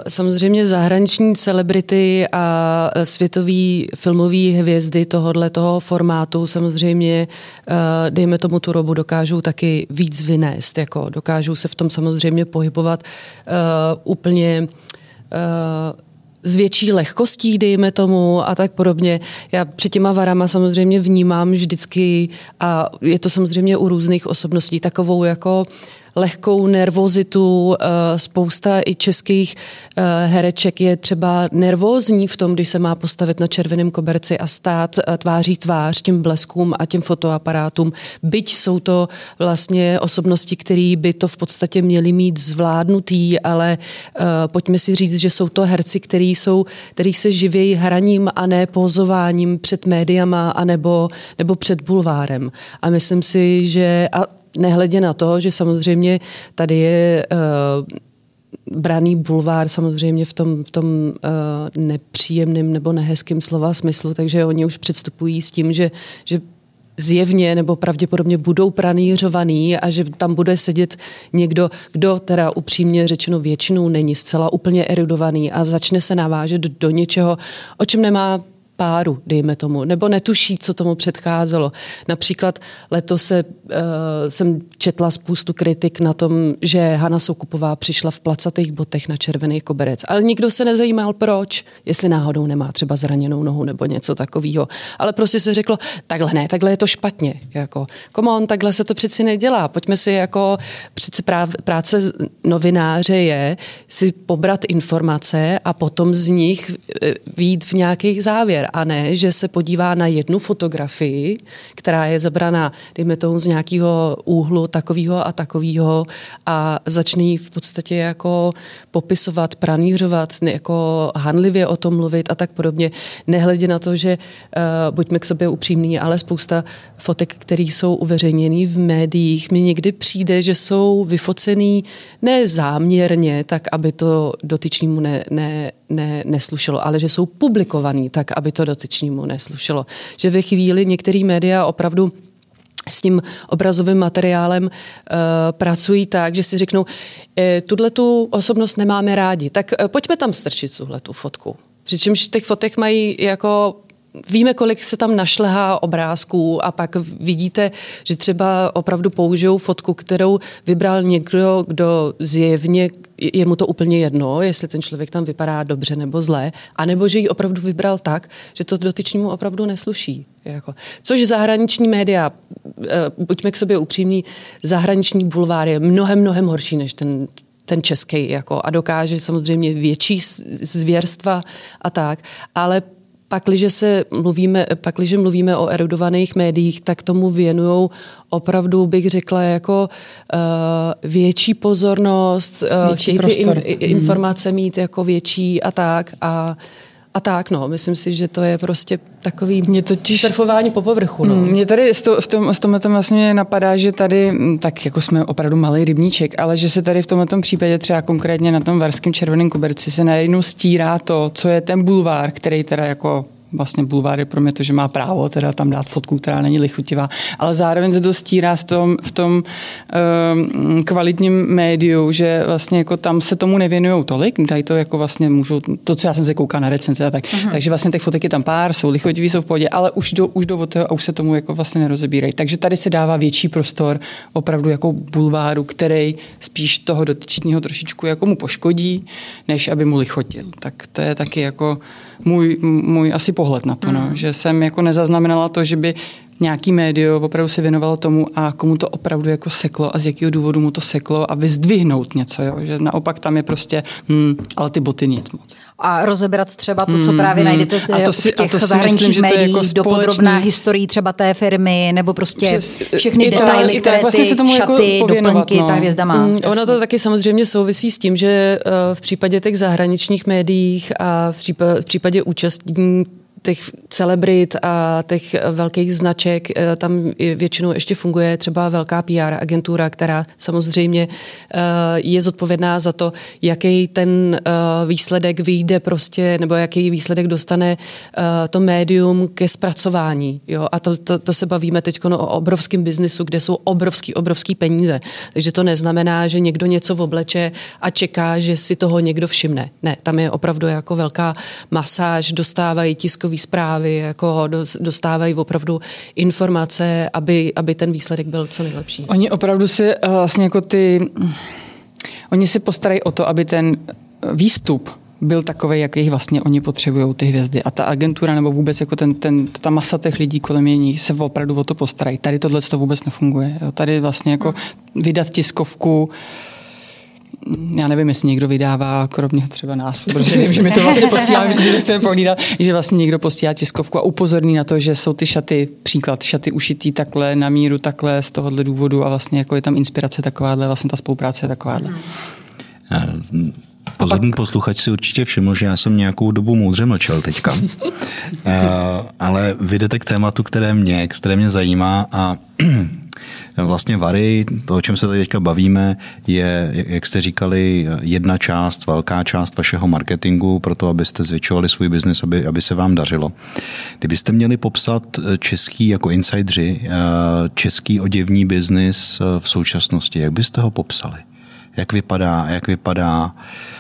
samozřejmě zahraniční celebrity a světové filmové hvězdy tohohle toho formátu samozřejmě, eh, dejme tomu tu robu, dokážou taky víc vynést, jako dokážou se v tom samozřejmě pohybovat eh, úplně s větší lehkostí, dejme tomu, a tak podobně. Já před těma varama samozřejmě vnímám vždycky, a je to samozřejmě u různých osobností, takovou jako uh, lehkou nervozitu. Eh, spousta i českých eh, hereček je třeba nervózní v tom, když se má postavit na červeném koberci a stát eh, tváří tvář těm bleskům a těm fotoaparátům. Byť jsou to vlastně osobnosti, které by to v podstatě měly mít zvládnutý, ale pojďme si říct, že jsou to herci, který, jsou, který se živějí hraním a ne pozováním před médiama anebo, nebo před bulvárem. A myslím si, že a Nehledě na to, že samozřejmě tady je uh, braný bulvár samozřejmě v tom, v tom uh, nepříjemném nebo nehezkém slova smyslu, takže oni už předstupují s tím, že, že zjevně nebo pravděpodobně budou pranířovaný a že tam bude sedět někdo, kdo teda upřímně řečeno většinou není zcela úplně erudovaný a začne se navážet do něčeho, o čem nemá páru, dejme tomu, nebo netuší, co tomu předcházelo. Například letos se, uh, jsem četla spoustu kritik na tom, že Hanna Soukupová přišla v placatých botech na červený koberec. Ale nikdo se nezajímal, proč, jestli náhodou nemá třeba zraněnou nohu nebo něco takového. Ale prostě se řeklo, takhle ne, takhle je to špatně. Jako, come on, takhle se to přeci nedělá. Pojďme si jako, přeci práce novináře je si pobrat informace a potom z nich eh, výjít v nějaký závěr a ne, že se podívá na jednu fotografii, která je zabraná, dejme tomu, z nějakého úhlu takového a takového a začne ji v podstatě jako popisovat, pranířovat, jako hanlivě o tom mluvit a tak podobně. Nehledě na to, že uh, buďme k sobě upřímní, ale spousta fotek, které jsou uveřejněny v médiích, mi někdy přijde, že jsou vyfocený ne záměrně, tak aby to dotyčnému ne, ne, ne, neslušelo, ale že jsou publikovaný tak, aby to dotyčnému neslušelo. Že ve chvíli některé média opravdu s tím obrazovým materiálem uh, pracují tak, že si řeknou, e, tuhle tu osobnost nemáme rádi, tak uh, pojďme tam strčit tuhle tu fotku. Přičemž těch fotek mají jako Víme, kolik se tam našlehá obrázků a pak vidíte, že třeba opravdu použijou fotku, kterou vybral někdo, kdo zjevně je mu to úplně jedno, jestli ten člověk tam vypadá dobře nebo zle, anebo že ji opravdu vybral tak, že to dotyčnému opravdu nesluší. Jako. Což zahraniční média, eh, buďme k sobě upřímní, zahraniční bulvár je mnohem, mnohem horší než ten, ten český jako, a dokáže samozřejmě větší zvěrstva a tak, ale Pakliže se mluvíme, pakliže mluvíme o erudovaných médiích, tak tomu věnují opravdu, bych řekla, jako uh, větší pozornost, uh, větší chtějí ty in, mhm. informace mít jako větší a tak. A a tak, no. Myslím si, že to je prostě takový mě totiž, surfování po povrchu, no. Mě tady v, to, v, tom, v tomhle tom vlastně napadá, že tady, mm, tak jako jsme opravdu malý rybníček, ale že se tady v tomhle případě třeba konkrétně na tom varském červeném koberci se najednou stírá to, co je ten bulvár, který teda jako vlastně bulvár je pro mě to, že má právo teda tam dát fotku, která není lichutivá, ale zároveň se to stírá v tom, v tom um, kvalitním médiu, že vlastně jako tam se tomu nevěnují tolik, tady to jako vlastně můžou, to, co já jsem se koukal na recenze a tak, uh-huh. takže vlastně těch fotek je tam pár, jsou lichotivý, jsou v pohodě, ale už do, už do toho a už se tomu jako vlastně nerozebírají. Takže tady se dává větší prostor opravdu jako bulváru, který spíš toho dotyčného trošičku jako mu poškodí, než aby mu lichotil. Tak to je taky jako můj, můj asi pohled na to, mm. no, že jsem jako nezaznamenala to, že by nějaký médio opravdu se věnovalo tomu a komu to opravdu jako seklo a z jakého důvodu mu to seklo a vyzdvihnout něco, jo? že naopak tam je prostě, hm, ale ty boty nic moc. A rozebrat třeba to, co hmm, právě hmm, najdete ty, a to si, v těch zahraničních jako médiích, jako společný... dopodrobná historii třeba té firmy, nebo prostě Přes, všechny detaily, ta, které vlastně ty se tomu šaty, jako doplňky no. ta hvězda má. Mm, ono to taky samozřejmě souvisí s tím, že uh, v případě těch zahraničních médiích a v případě, v případě účastní těch celebrit a těch velkých značek, eh, tam většinou ještě funguje třeba velká PR agentura, která samozřejmě eh, je zodpovědná za to, jaký ten eh, výsledek vyjde prostě, nebo jaký výsledek dostane to médium ke zpracování. Jo? A to, to, to se bavíme teď o obrovském biznisu, kde jsou obrovský, obrovský peníze. Takže to neznamená, že někdo něco obleče a čeká, že si toho někdo všimne. Ne, tam je opravdu jako velká masáž, dostávají tiskový zprávy, jako dostávají opravdu informace, aby, aby ten výsledek byl co nejlepší. Oni opravdu si eh, vlastně jako ty, oni si postarají o to, aby ten výstup byl takový, jaký vlastně oni potřebují, ty hvězdy. A ta agentura nebo vůbec jako ten, ten, ta masa těch lidí kolem něj se opravdu o to postarají. Tady tohle to vůbec nefunguje. Tady vlastně jako hmm. vydat tiskovku, já nevím, jestli někdo vydává, kromě třeba nás, protože vím, že my to vlastně posíláme, že si nechceme povídat, že vlastně někdo posílá tiskovku a upozorní na to, že jsou ty šaty, příklad, šaty ušitý takhle, na míru takhle, z tohohle důvodu a vlastně jako je tam inspirace takováhle, vlastně ta spolupráce je takováhle. Hmm. Pozorný posluchač si určitě všiml, že já jsem nějakou dobu moudře mlčel teďka. uh, ale vy jdete k tématu, které mě, které mě zajímá a Vlastně Vary, to, o čem se tady teďka bavíme, je, jak jste říkali, jedna část, velká část vašeho marketingu pro to, abyste zvětšovali svůj biznis, aby, aby se vám dařilo. Kdybyste měli popsat český, jako insidři, český oděvní biznis v současnosti, jak byste ho popsali? Jak vypadá, jak vypadá Eh,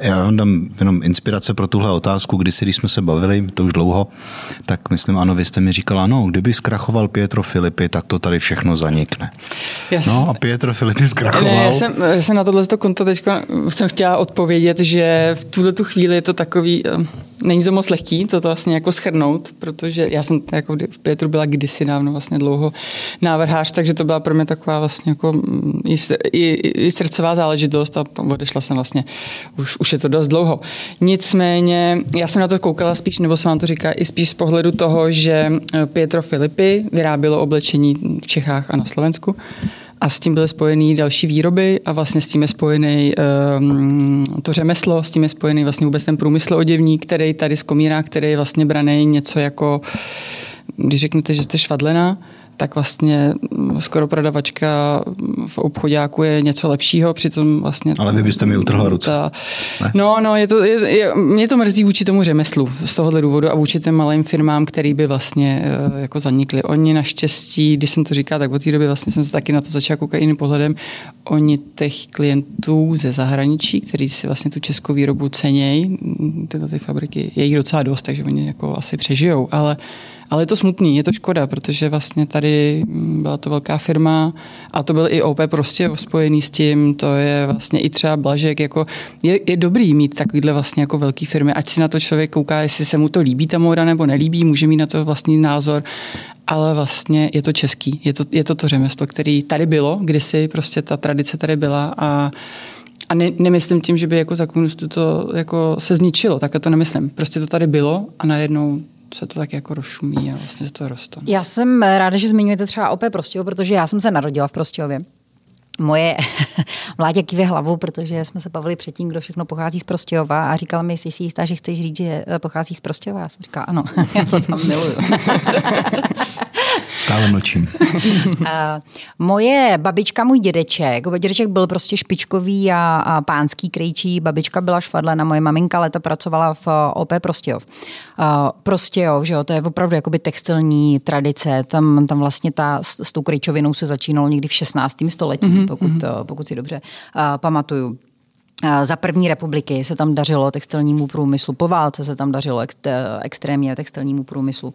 já vám dám jenom inspirace pro tuhle otázku, kdysi, když jsme se bavili, to už dlouho, tak myslím, ano, vy jste mi říkala, no, kdyby zkrachoval Pietro Filipy, tak to tady všechno zanikne. Yes. No a Pietro Filipy zkrachoval. Ne, já, jsem, já jsem na tohle konto teď jsem chtěla odpovědět, že v tuhle tu chvíli je to takový, eh, není to moc lehký to, to vlastně jako schrnout, protože já jsem jako v Pietru byla kdysi dávno vlastně dlouho návrhář, takže to byla pro mě taková vlastně jako mm, i, i, i srdcová záležitost a odešla jsem vlastně, už, už je to dost dlouho. Nicméně, já jsem na to koukala spíš, nebo jsem vám to říká, i spíš z pohledu toho, že eh, Pietro Filipy vyrábělo oblečení v Čechách a na Slovensku a s tím byly spojeny další výroby a vlastně s tím je spojený um, to řemeslo, s tím je spojený vlastně vůbec ten průmysl oděvní, který tady z Komíra, který je vlastně braný něco jako, když řeknete, že jste švadlena, tak vlastně skoro prodavačka v obchodáku je něco lepšího, přitom vlastně... Ale vy byste mi utrhla ruce. Ta, no, no, je to, je, je, mě to mrzí vůči tomu řemeslu z tohohle důvodu a vůči těm malým firmám, který by vlastně uh, jako zanikly. Oni naštěstí, když jsem to říkal, tak od té doby vlastně jsem se taky na to začal koukat jiným pohledem. Oni těch klientů ze zahraničí, kteří si vlastně tu českou výrobu cenějí, tyhle ty fabriky, je jich docela dost, takže oni jako asi přežijou, ale ale je to smutný, je to škoda, protože vlastně tady mm, byla to velká firma a to byl i OP prostě spojený s tím, to je vlastně i třeba Blažek, jako je, je dobrý mít takovýhle vlastně jako velký firmy, ať si na to člověk kouká, jestli se mu to líbí ta móda nebo nelíbí, může mít na to vlastní názor, ale vlastně je to český, je to, je to to řemeslo, který tady bylo, kdysi prostě ta tradice tady byla a a ne, nemyslím tím, že by jako za to jako se zničilo, tak to nemyslím. Prostě to tady bylo a najednou se to tak jako rozšumí a vlastně se to roste. Já jsem ráda, že zmiňujete třeba OP Prostějov, protože já jsem se narodila v Prostějově. Moje mládě kýve hlavou, protože jsme se bavili předtím, kdo všechno pochází z Prostějova a říkala mi, jestli jsi jistá, že chceš říct, že pochází z Prostějova. Já jsem říkala, ano, já to tam miluju. Stále mlčím. moje babička, můj dědeček, dědeček byl prostě špičkový a, a pánský krejčí, babička byla švadlena, moje maminka leta pracovala v OP Prostějov. Uh, Prostějov, že jo, to je opravdu jakoby textilní tradice, tam, tam vlastně ta, s, s tou krejčovinou se začínalo někdy v 16. století, mm-hmm. pokud, mm-hmm. pokud si dobře uh, pamatuju. Za první republiky se tam dařilo textilnímu průmyslu, po válce se tam dařilo extrémně textilnímu průmyslu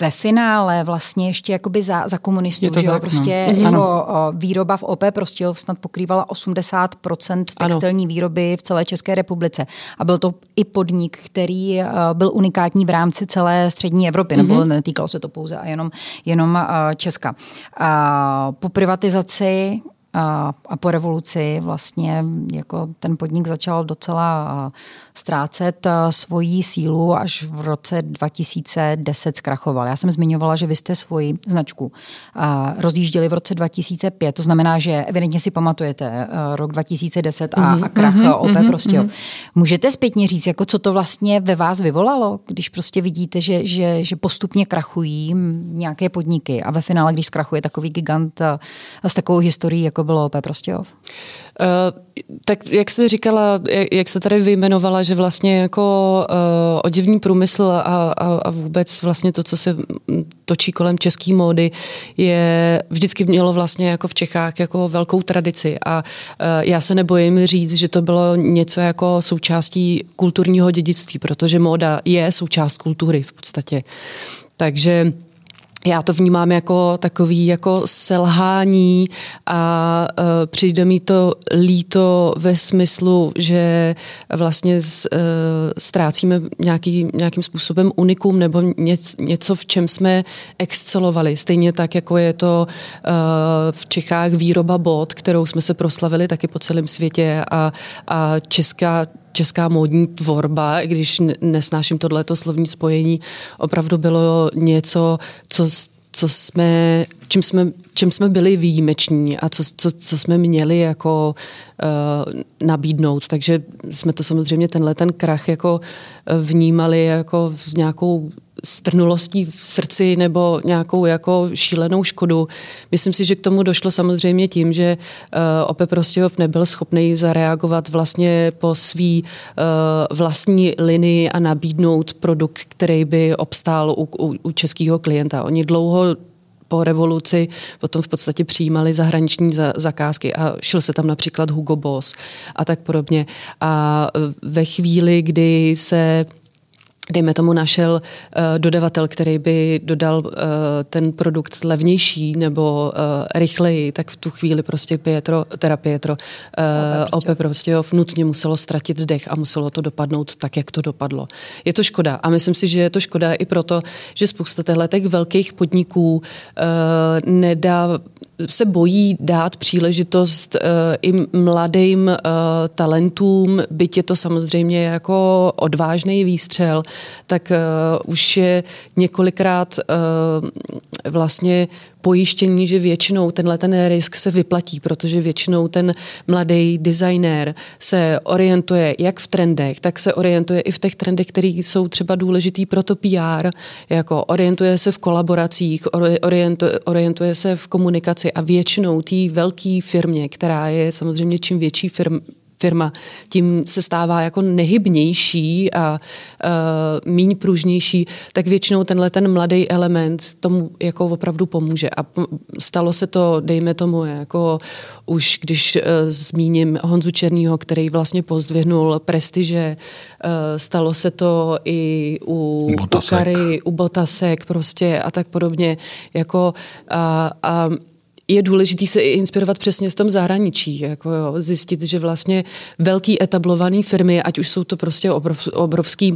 ve finále vlastně ještě jakoby za, za komunistů, že jo, no. prostě no. jako výroba v OP prostě snad pokrývala 80% textilní ano. výroby v celé České republice. A byl to i podnik, který byl unikátní v rámci celé střední Evropy, mm-hmm. nebo mhm. netýkalo se to pouze a jenom, jenom Česka. A po privatizaci a, a po revoluci vlastně jako ten podnik začal docela ztrácet svoji sílu až v roce 2010 zkrachoval. Já jsem zmiňovala, že vy jste svoji značku rozjížděli v roce 2005, to znamená, že evidentně si pamatujete rok 2010 a, mm-hmm, a krach mm-hmm, OP mm-hmm, prostě. Mm-hmm. Můžete zpětně říct, jako co to vlastně ve vás vyvolalo, když prostě vidíte, že, že, že postupně krachují nějaké podniky a ve finále, když zkrachuje takový gigant s takovou historií, jako bylo OP Prostějov? Uh, tak jak jste říkala, jak, jste tady vyjmenovala, že vlastně jako uh, oděvní průmysl a, a, a vůbec vlastně to, co se točí kolem české módy, je vždycky mělo vlastně jako v Čechách jako velkou tradici a uh, já se nebojím říct, že to bylo něco jako součástí kulturního dědictví, protože móda je součást kultury v podstatě. Takže já to vnímám jako takový jako selhání a uh, přijde mi to líto ve smyslu, že vlastně z, uh, ztrácíme nějaký, nějakým způsobem unikum nebo něco, něco, v čem jsme excelovali. Stejně tak, jako je to uh, v Čechách výroba bot, kterou jsme se proslavili taky po celém světě a, a česká česká módní tvorba, i když nesnáším tohleto slovní spojení, opravdu bylo něco, co, co jsme, čím jsme, čím jsme byli výjimeční a co, co, co jsme měli jako uh, nabídnout. Takže jsme to samozřejmě tenhle ten krach jako vnímali jako nějakou strnulostí v srdci nebo nějakou jako šílenou škodu. Myslím si, že k tomu došlo samozřejmě tím, že uh, Ope Prostějov nebyl schopný zareagovat vlastně po svý uh, vlastní linii a nabídnout produkt, který by obstál u, u, u českého klienta. Oni dlouho po revoluci potom v podstatě přijímali zahraniční zakázky a šel se tam například Hugo Boss a tak podobně. A ve chvíli, kdy se dejme tomu, našel uh, dodavatel, který by dodal uh, ten produkt levnější nebo uh, rychleji, tak v tu chvíli prostě Pietro, teda Pietro, uh, Ope prostě nutně muselo ztratit dech a muselo to dopadnout tak, jak to dopadlo. Je to škoda a myslím si, že je to škoda i proto, že spousta těchto velkých podniků uh, nedá, se bojí dát příležitost uh, i mladým uh, talentům, byť je to samozřejmě jako odvážný výstřel, tak uh, už je několikrát uh, vlastně pojištění, že většinou tenhle ten risk se vyplatí, protože většinou ten mladý designér se orientuje jak v trendech, tak se orientuje i v těch trendech, které jsou třeba důležitý pro to PR, jako orientuje se v kolaboracích, orientuje, orientuje se v komunikaci a většinou té velké firmě, která je samozřejmě čím větší firm, firma tím se stává jako nehybnější a uh, míň pružnější, tak většinou tenhle ten mladý element tomu jako opravdu pomůže. A stalo se to, dejme tomu, jako už když uh, zmíním Honzu Černýho, který vlastně pozdvihnul prestiže, uh, stalo se to i u, Botasek. u Kary, u Botasek prostě a tak podobně. Jako, a, a je důležité se i inspirovat přesně z tom zahraničí, jako jo, zjistit, že vlastně velký etablované firmy, ať už jsou to prostě obrov, obrovský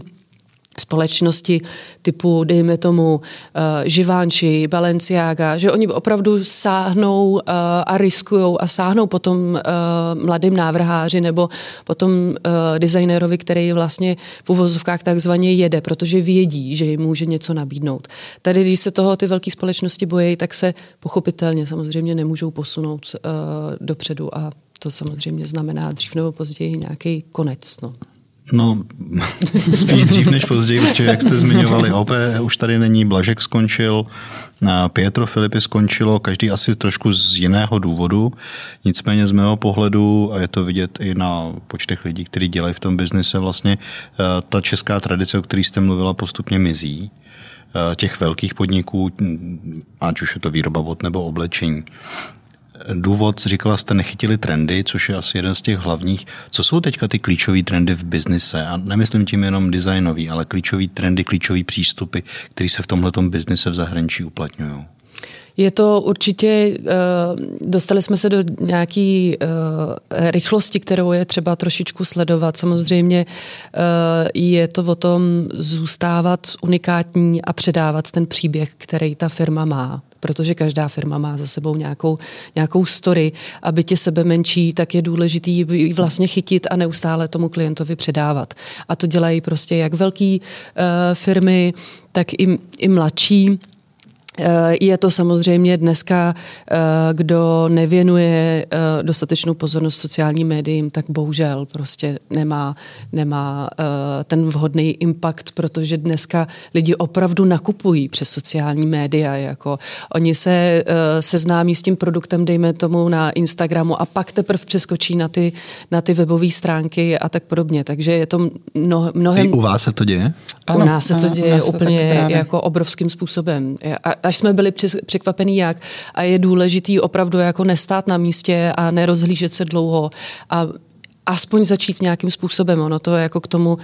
společnosti typu, dejme tomu, uh, Givenchy, Balenciaga, že oni opravdu sáhnou uh, a riskují a sáhnou potom uh, mladým návrháři nebo potom uh, designérovi, který vlastně v uvozovkách takzvaně jede, protože vědí, že jim může něco nabídnout. Tady, když se toho ty velké společnosti bojí, tak se pochopitelně samozřejmě nemůžou posunout uh, dopředu a to samozřejmě znamená dřív nebo později nějaký konec. No. No, spíš dřív než později, protože jak jste zmiňovali, OP už tady není, Blažek skončil, Pietro Filipy skončilo, každý asi trošku z jiného důvodu. Nicméně z mého pohledu, a je to vidět i na počtech lidí, kteří dělají v tom biznise, vlastně eh, ta česká tradice, o které jste mluvila, postupně mizí eh, těch velkých podniků, ať už je to výroba vod nebo oblečení důvod, říkala jste, nechytili trendy, což je asi jeden z těch hlavních. Co jsou teďka ty klíčové trendy v biznise? A nemyslím tím jenom designový, ale klíčové trendy, klíčové přístupy, které se v tomhle biznise v zahraničí uplatňují. Je to určitě, eh, dostali jsme se do nějaké eh, rychlosti, kterou je třeba trošičku sledovat. Samozřejmě eh, je to o tom zůstávat unikátní a předávat ten příběh, který ta firma má protože každá firma má za sebou nějakou, nějakou story a je sebe menší, tak je důležitý vlastně chytit a neustále tomu klientovi předávat. A to dělají prostě jak velké uh, firmy, tak i, i mladší je to samozřejmě dneska, eh, kdo nevěnuje eh, dostatečnou pozornost sociálním médiím, tak bohužel prostě nemá, nemá ten vhodný impact, protože dneska lidi opravdu nakupují přes sociální média. Jako oni se seznámí s tím produktem, dejme tomu na Instagramu a pak teprve přeskočí na ty, na ty webové stránky a tak podobně. Takže je to mnohem... I u vás se to děje? U nás se to děje úplně jako obrovským způsobem. A, až jsme byli překvapení jak. A je důležitý opravdu jako nestát na místě a nerozhlížet se dlouho. A aspoň začít nějakým způsobem. Ono to jako k tomu,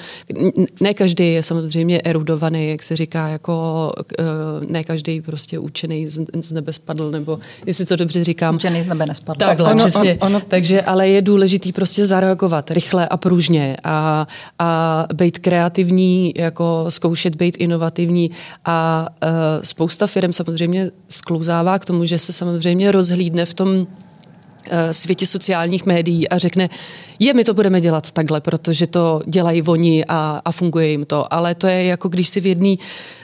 ne každý je samozřejmě erudovaný, jak se říká, jako eh, ne každý prostě učený z, z nebe spadl, nebo jestli to dobře říkám. Učený z nebe nespadl. Takhle, ono, přesně. On, ono... Takže, ale je důležitý prostě zareagovat rychle a pružně a, a být kreativní, jako zkoušet být inovativní a uh, spousta firm samozřejmě sklouzává k tomu, že se samozřejmě rozhlídne v tom světě sociálních médií a řekne, je, my to budeme dělat takhle, protože to dělají oni a, a funguje jim to. Ale to je jako když si v jedné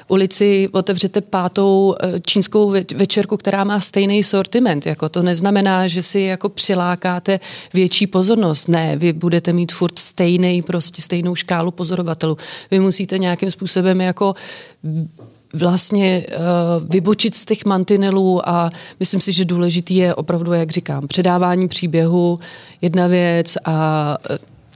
ulici otevřete pátou eh, čínskou večerku, která má stejný sortiment. Jako to neznamená, že si jako přilákáte větší pozornost. Ne, vy budete mít furt stejný, prostě stejnou škálu pozorovatelů. Vy musíte nějakým způsobem jako vlastně uh, vybočit z těch mantinelů a myslím si, že důležitý je opravdu, jak říkám, předávání příběhu, jedna věc a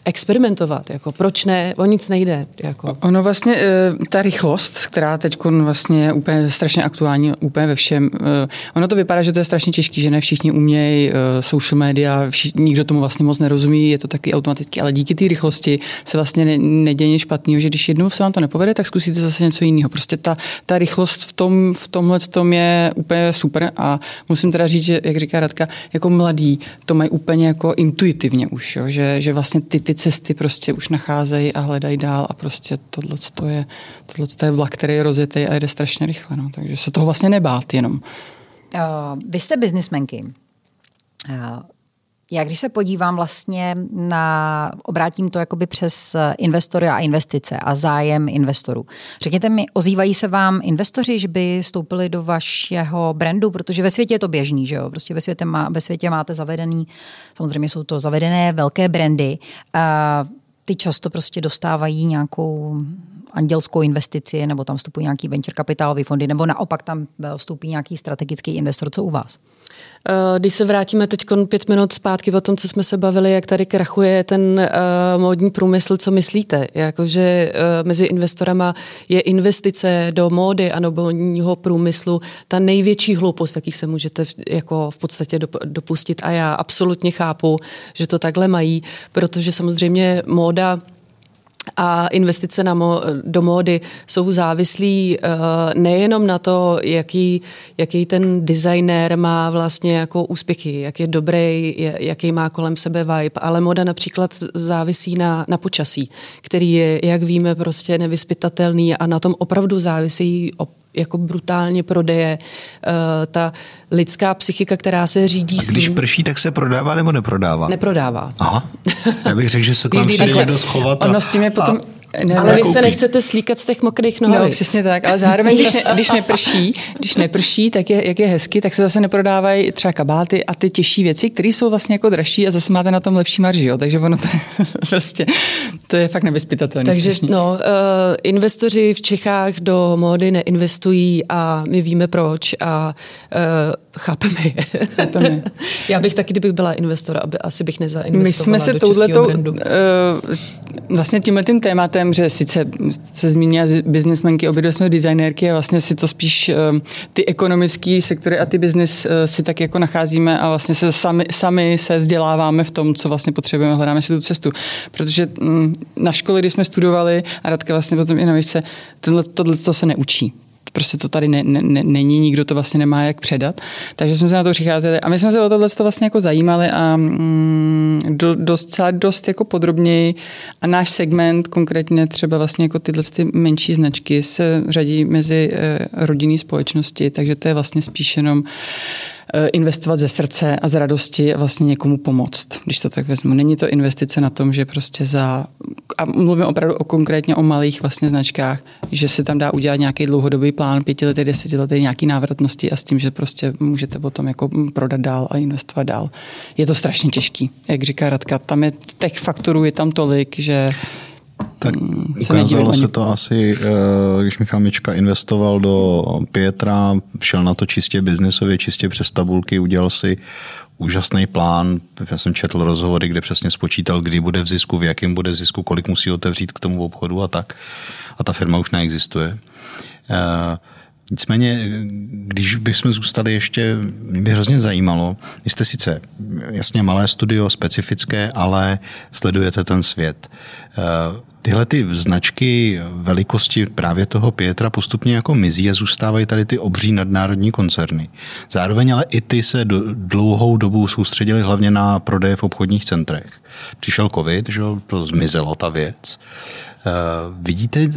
experimentovat. Jako, proč ne? O nic nejde. Jako. Ono vlastně, eh, ta rychlost, která teď vlastně je úplně strašně aktuální, úplně ve všem, eh, ono to vypadá, že to je strašně těžké, že ne všichni umějí eh, social media, všichni, nikdo tomu vlastně moc nerozumí, je to taky automaticky, ale díky té rychlosti se vlastně ne, neděje nic špatného, že když jednou se vám to nepovede, tak zkusíte zase něco jiného. Prostě ta, ta rychlost v, tom, v tomhle tom je úplně super a musím teda říct, že, jak říká Radka, jako mladí to mají úplně jako intuitivně už, jo? Že, že vlastně ty, ty cesty prostě už nacházejí a hledají dál a prostě tohle je, tohle je vlak, který je rozjetý a jde strašně rychle. No. Takže se toho vlastně nebát jenom. Uh, vy jste biznismenky. Uh, já když se podívám vlastně na, obrátím to jakoby přes investory a investice a zájem investorů. Řekněte mi, ozývají se vám investoři, že by stoupili do vašeho brandu, protože ve světě je to běžný, že jo? Prostě ve světě, má, ve světě máte zavedený, samozřejmě jsou to zavedené velké brandy, a ty často prostě dostávají nějakou andělskou investici, nebo tam vstupují nějaký venture kapitálový fondy, nebo naopak tam vstoupí nějaký strategický investor. Co u vás? Eh, když se vrátíme teď pět minut zpátky o tom, co jsme se bavili, jak tady krachuje ten uh, módní průmysl, co myslíte? Jakože uh, mezi investorama je investice do módy a módního průmyslu ta největší hloupost, jakých se můžete v, jako v podstatě dopustit. A já absolutně chápu, že to takhle mají, protože samozřejmě móda a investice na mo- do módy jsou závislí uh, nejenom na to, jaký, jaký ten designér má vlastně jako úspěchy, jak je dobrý, jaký má kolem sebe vibe, ale moda například závisí na, na počasí, který je, jak víme, prostě nevyspytatelný a na tom opravdu závisí jako brutálně prodeje. Uh, ta lidská psychika, která se řídí A když prší, tak se prodává nebo neprodává? Neprodává. Aha. Já bych řekl, že se k vám přijde dost chovat. Ono s tím je potom... A ne, ale vy se nechcete slíkat z těch mokrých nohou. No, přesně tak, ale zároveň, když, ne, když neprší, když neprší, tak je, jak je hezky, tak se zase neprodávají třeba kabáty a ty těžší věci, které jsou vlastně jako dražší a zase máte na tom lepší marži, jo? takže ono to je prostě, to je fakt nevyspytatelné. Takže no, uh, investoři v Čechách do módy neinvestují a my víme proč a uh, chápeme je. Chápeme. Já bych taky, kdybych byla investor, aby asi bych nezainvestovala My jsme se do touhletou. Uh, vlastně tímhle tím tématem, že sice se zmínila biznesmenky, obě jsme designérky a vlastně si to spíš uh, ty ekonomické sektory a ty biznis uh, si tak jako nacházíme a vlastně se sami, sami se vzděláváme v tom, co vlastně potřebujeme, hledáme si tu cestu. Protože um, na škole, když jsme studovali, a Radka vlastně potom i na výšce, tohle, tohle to se neučí prostě to tady ne, ne, není, nikdo to vlastně nemá jak předat. Takže jsme se na to přicházeli a my jsme se o tohle to vlastně jako zajímali a mm, do, dost, dost jako podrobněji a náš segment, konkrétně třeba vlastně jako tyhle ty menší značky se řadí mezi eh, rodinné společnosti, takže to je vlastně spíš jenom investovat ze srdce a z radosti a vlastně někomu pomoct, když to tak vezmu. Není to investice na tom, že prostě za, a mluvím opravdu o konkrétně o malých vlastně značkách, že se tam dá udělat nějaký dlouhodobý plán, pětiletý, desetiletý, nějaký návratnosti a s tím, že prostě můžete potom jako prodat dál a investovat dál. Je to strašně těžký, jak říká Radka. Tam je těch faktorů je tam tolik, že tak mm, ukázalo se to asi, eh, když Michal Mička investoval do Pietra, šel na to čistě biznesově, čistě přes tabulky, udělal si úžasný plán. Já jsem četl rozhovory, kde přesně spočítal, kdy bude v zisku, v jakém bude v zisku, kolik musí otevřít k tomu obchodu a tak. A ta firma už neexistuje. Uh, Nicméně, když bychom zůstali ještě, mě by hrozně zajímalo, jste sice jasně malé studio, specifické, ale sledujete ten svět. Eh, tyhle ty značky velikosti právě toho Pietra postupně jako mizí a zůstávají tady ty obří nadnárodní koncerny. Zároveň ale i ty se dlouhou dobu soustředili hlavně na prodeje v obchodních centrech. Přišel covid, že to zmizelo ta věc. Uh, vidíte uh,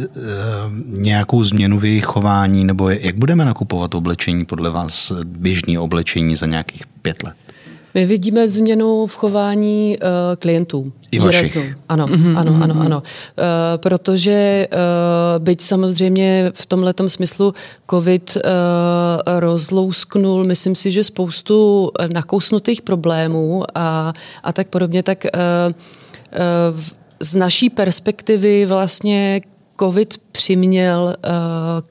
nějakou změnu v jejich chování, nebo jak budeme nakupovat oblečení podle vás, běžné oblečení za nějakých pět let? My vidíme změnu v chování uh, klientů. I vašich. Ano, mm-hmm, ano, ano, ano. Uh, protože uh, byť samozřejmě v tomhle smyslu COVID uh, rozlousknul, myslím si, že spoustu nakousnutých problémů a, a tak podobně, tak uh, uh, z naší perspektivy vlastně COVID přiměl uh,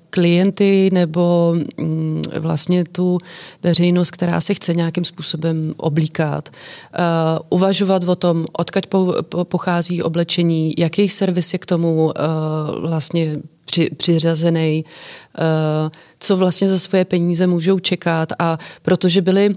klienty nebo um, vlastně tu veřejnost, která se chce nějakým způsobem oblíkat, uh, uvažovat o tom, odkud po, po, pochází oblečení, jaký servis je k tomu uh, vlastně při, přiřazený, co vlastně za svoje peníze můžou čekat. A protože byli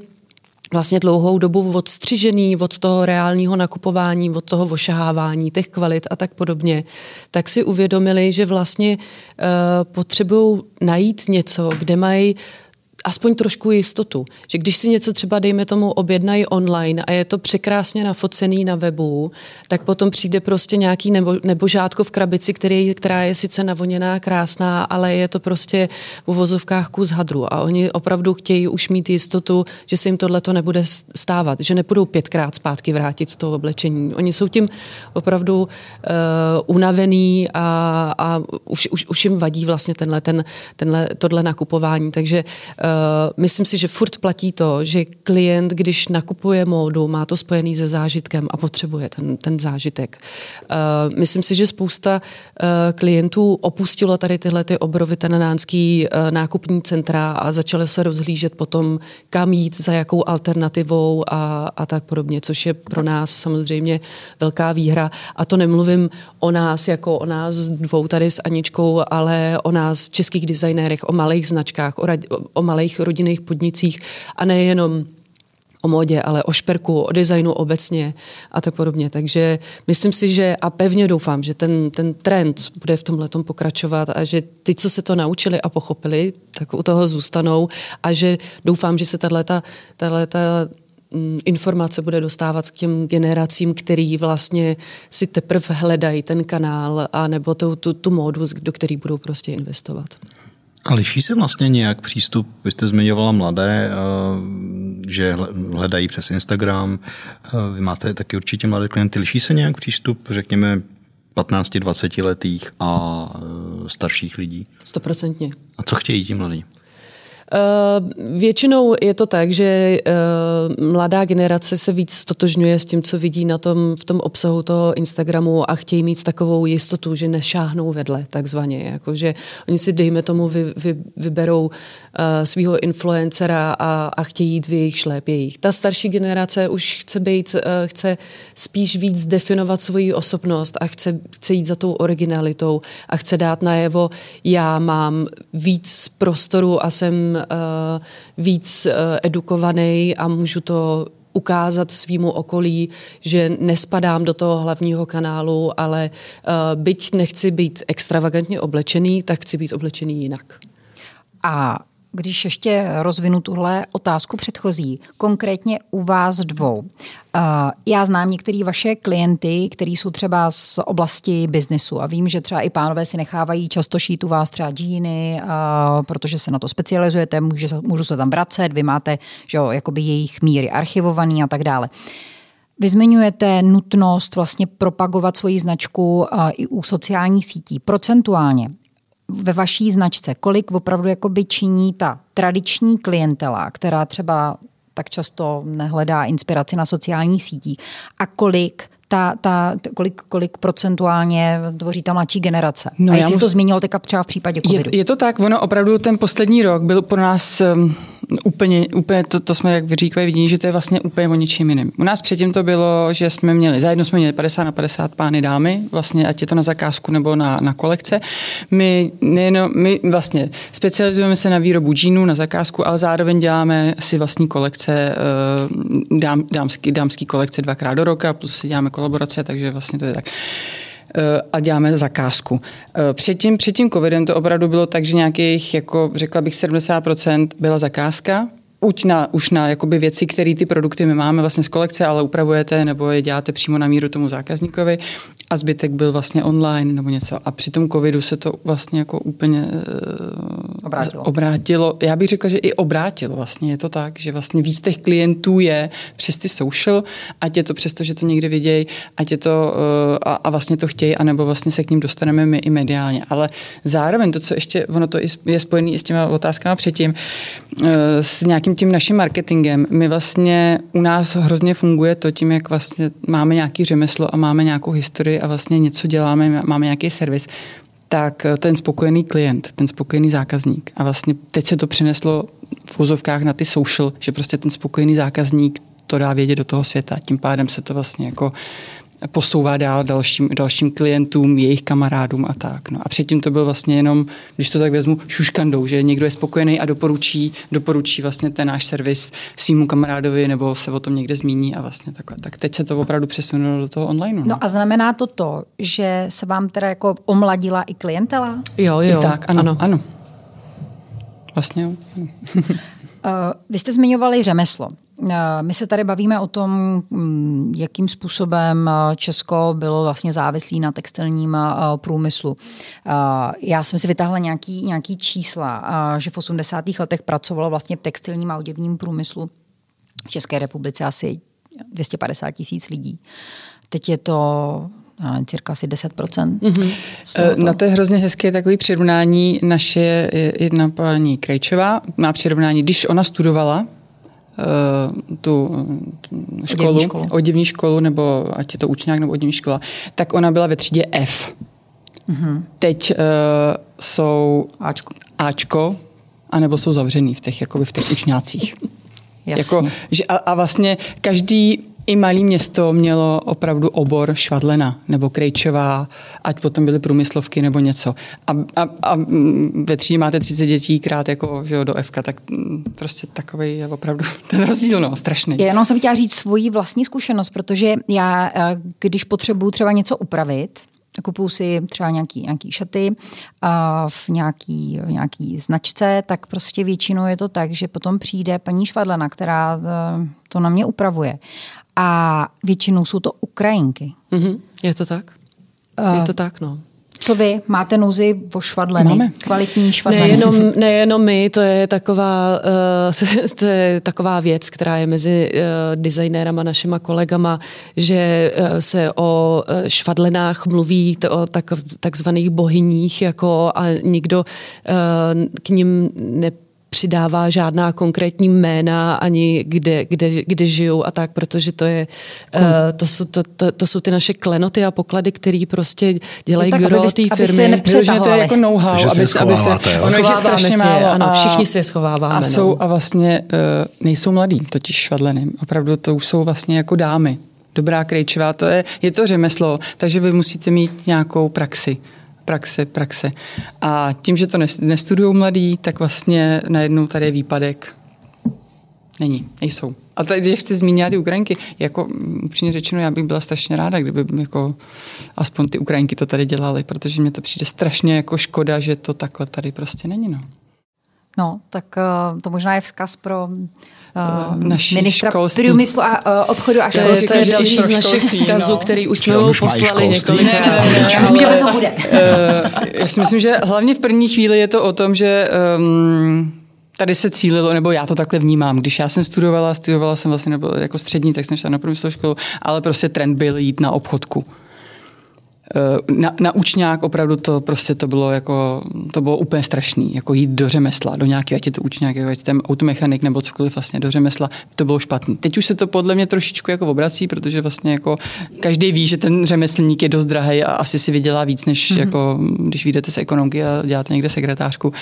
vlastně dlouhou dobu odstřižený od toho reálního nakupování, od toho ošahávání těch kvalit a tak podobně, tak si uvědomili, že vlastně uh, potřebují najít něco, kde mají aspoň trošku jistotu, že když si něco třeba, dejme tomu, objednají online a je to překrásně nafocený na webu, tak potom přijde prostě nějaký nebo, nebo žádko v krabici, který, která je sice navoněná, krásná, ale je to prostě v uvozovkách kus hadru a oni opravdu chtějí už mít jistotu, že se jim tohle to nebude stávat, že nepůjdou pětkrát zpátky vrátit to oblečení. Oni jsou tím opravdu uh, unavený a, a už, už, už jim vadí vlastně tenhle, ten, tenhle, tohle nakupování, takže uh, myslím si, že furt platí to, že klient, když nakupuje módu, má to spojený se zážitkem a potřebuje ten, ten zážitek. Eh, myslím si, že spousta eh, klientů opustilo tady tyhle ty obrovitánský nákupní centra a začaly se rozhlížet potom, kam jít, za jakou alternativou a, a tak podobně, což je pro nás samozřejmě velká výhra. A to nemluvím o nás jako o nás dvou tady s Aničkou, ale o nás českých designérech, o malých značkách, o, o malých malých rodinných podnicích a nejenom o modě, ale o šperku, o designu obecně a tak podobně. Takže myslím si, že a pevně doufám, že ten, ten trend bude v tomhle pokračovat a že ty, co se to naučili a pochopili, tak u toho zůstanou a že doufám, že se tato, tato mm, informace bude dostávat k těm generacím, který vlastně si teprve hledají ten kanál a nebo tu, tu, tu módu, do který budou prostě investovat. A liší se vlastně nějak přístup, vy jste zmiňovala mladé, eh, že hledají přes Instagram, eh, vy máte taky určitě mladé klienty, liší se nějak přístup, řekněme, 15-20 letých a eh, starších lidí? Stoprocentně. A co chtějí ti mladí? Uh, většinou je to tak, že uh, mladá generace se víc stotožňuje s tím, co vidí na tom, v tom obsahu toho Instagramu a chtějí mít takovou jistotu, že nešáhnou vedle, takzvaně. Jakože oni si, dejme tomu, vy, vy, vyberou svého influencera a, a chtějí jít v jejich šlépějích. Ta starší generace už chce být, uh, chce spíš víc definovat svoji osobnost a chce, chce jít za tou originalitou a chce dát najevo, já mám víc prostoru a jsem Eh, víc eh, edukovaný a můžu to ukázat svýmu okolí, že nespadám do toho hlavního kanálu, ale uh, byť nechci být extravagantně oblečený, tak chci být oblečený jinak. A když ještě rozvinu tuhle otázku předchozí, konkrétně u vás dvou. Eh, já znám některé vaše klienty, kteří jsou třeba z oblasti biznesu a vím, že třeba i pánové si nechávají často šít u vás třeba džíny, eh, protože se na to specializujete, můžu se tam vracet, vy máte že jo, jakoby jejich míry archivovaný a tak dále. Vy zmiňujete nutnost vlastně propagovat svoji značku uh, i u sociálních sítí. Procentuálně ve vaší značce, kolik opravdu jakoby činí ta tradiční klientela, která třeba tak často nehledá inspiraci na sociálních sítích? A kolik ta, ta, kolik, kolik procentuálně tvoří ta mladší generace. No, a jestli jsi to zmínil teďka třeba v případě covidu. Je, je to tak, ono opravdu ten poslední rok byl pro nás um, úplně, úplně to, to jsme, jak vy říkají, vidí, že to je vlastně úplně o ničím jiným. U nás předtím to bylo, že jsme měli, zajedno jsme měli 50 na 50 pány dámy, vlastně ať je to na zakázku nebo na, na kolekce. My, nejenom, my vlastně specializujeme se na výrobu džínů na zakázku, ale zároveň děláme si vlastní kolekce, uh, dám, dámský, dámský kolekce dvakrát do roka, plus si děláme kolaborace, takže vlastně to je tak eh, a děláme zakázku. Eh, před tím, před tím covidem to opravdu bylo tak, že nějakých, jako řekla bych, 70% byla zakázka, už na, už na jakoby věci, které ty produkty my máme vlastně z kolekce, ale upravujete nebo je děláte přímo na míru tomu zákazníkovi a zbytek byl vlastně online nebo něco. A při tom covidu se to vlastně jako úplně obrátilo? Obrátilo, já bych řekla, že i obrátilo vlastně. Je to tak, že vlastně víc těch klientů je přes ty social, ať je to přesto, že to někde vidějí, ať je to uh, a, a vlastně to chtějí, anebo vlastně se k ním dostaneme my i mediálně. Ale zároveň to, co ještě, ono to je spojené i s těma otázkama předtím, uh, s nějakým tím naším marketingem. My vlastně u nás hrozně funguje to tím, jak vlastně máme nějaký řemeslo a máme nějakou historii a vlastně něco děláme, máme nějaký servis tak eh, ten spokojený klient, ten spokojený zákazník. A vlastně teď se to přineslo v úzovkách na ty social, že prostě ten spokojený zákazník to dá vědět do toho světa. Tím pádem se to vlastně jako posouvá dál dalším, dalším klientům, jejich kamarádům a tak. No a předtím to byl vlastně jenom, když to tak vezmu, šuškandou, že někdo je spokojený a doporučí, doporučí vlastně ten náš servis svýmu kamarádovi nebo se o tom někde zmíní a vlastně takhle. Tak teď se to opravdu přesunulo do toho online. No, no a znamená to to, že se vám teda jako omladila i klientela? Jo, jo. I tak, ano, ano. ano. Vlastně jo. Ano. Eh, vy jste zmiňovali řemeslo. Eh, my se tady bavíme o tom, mm, jakým způsobem eh, Česko bylo vlastně závislý na textilním průmyslu. Já jsem si vytáhla nějaký, nějaký čísla, že v 80. letech pracovalo vlastně v textilním a oděvním průmyslu v České republice asi 250 tisíc lidí. Teď je to cirka asi 10%. Mm-hmm. Na to je hrozně hezké takový přirovnání. Naše jedna paní Krejčová má přirovnání, když ona studovala, tu školu, oděvní školu. oděvní školu, nebo ať je to učňák nebo oděvní škola, tak ona byla ve třídě F. Mm-hmm. Teď uh, jsou Ačko. Ačko, anebo jsou zavřený v těch, jakoby v těch učňácích. Jasně. Jako, že a, a vlastně každý i malé město mělo opravdu obor švadlena nebo krejčová, ať potom byly průmyslovky nebo něco. A, a, a ve třídě máte 30 dětí krát jako že do FK, tak prostě takový je opravdu ten rozdíl, no, strašný. Já jenom jsem chtěla říct svoji vlastní zkušenost, protože já, eh, když potřebuju třeba něco upravit, kupuju si třeba nějaký, nějaký šaty a v nějaký, v nějaký značce, tak prostě většinou je to tak, že potom přijde paní Švadlena, která eh, to na mě upravuje a většinou jsou to Ukrajinky. Mm-hmm. Je to tak? Uh, je to tak, no. Co vy? Máte nouzi o švadleny? Máme. Kvalitní švadleny? Nejenom, nejenom my, to je, taková, uh, to je taková věc, která je mezi uh, designérama, našima kolegama, že uh, se o uh, švadlenách mluví, to, o tak, takzvaných bohyních, jako a nikdo uh, k ním ne přidává žádná konkrétní jména ani kde, kde, kde žijou a tak, protože to je, uh, to, jsou, to, to, to jsou ty naše klenoty a poklady, které prostě dělají tak, gro té firmy. Protože to je jako know-how, aby, aby se, aby se, ono je strašně málo. Ano, všichni si je schováváme. A, jsou, no. a vlastně uh, nejsou mladí, totiž švadleny. Opravdu to už jsou vlastně jako dámy. Dobrá krejčová, to je, je to řemeslo, takže vy musíte mít nějakou praxi praxe, praxe. A tím, že to nestudují mladí, tak vlastně najednou tady je výpadek. Není, nejsou. A tady, když jste zmínila ty Ukrajinky, jako upřímně řečeno, já bych byla strašně ráda, kdyby jako aspoň ty Ukrajinky to tady dělali, protože mě to přijde strašně jako škoda, že to takhle tady prostě není. No. No, tak uh, to možná je vzkaz pro uh, Naší ministra školství. průmyslu a uh, obchodu a školství. To je, to je další z našich vzkazů, no. který už jsme mu poslali několikrát. Já myslím, že to bude. uh, já si myslím, že hlavně v první chvíli je to o tom, že um, tady se cílilo, nebo já to takhle vnímám. Když já jsem studovala, studovala jsem vlastně nebo jako střední, tak jsem šla na průmyslovou školu, ale prostě trend byl jít na obchodku. Eh, na, na učňák opravdu to prostě to bylo jako, to bylo úplně strašný, jako jít do řemesla, do nějakého, ať je to učňák, ať ten automechanik nebo cokoliv vlastně do řemesla, to bylo špatný. Teď už se to podle mě trošičku jako obrací, protože vlastně jako každý ví, že ten řemeslník je dost drahý a asi si vydělá víc, než mm-hmm. jako když vyjdete z ekonomky a děláte někde sekretářku.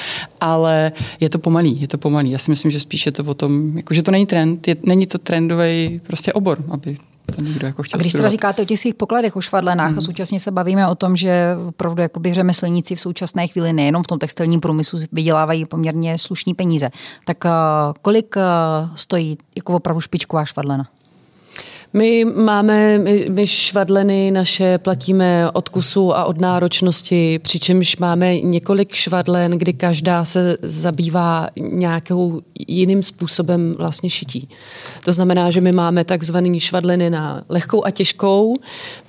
Ale je to pomalý, je to pomalý. Já si myslím, že spíš je to o tom, jako, že to není trend, je, není to trendový prostě obor, aby to někdo jako chtěl A když teda říkáte o těch svých pokladech, o švadlenách hmm. a současně se bavíme o tom, že opravdu jakoby řemeslníci v současné chvíli nejenom v tom textilním průmyslu vydělávají poměrně slušní peníze, tak uh, kolik uh, stojí jako opravdu špičková švadlena? My máme, my, my švadleny naše platíme od kusu a od náročnosti, přičemž máme několik švadlen, kdy každá se zabývá nějakou jiným způsobem vlastně šití. To znamená, že my máme takzvaný švadleny na lehkou a těžkou,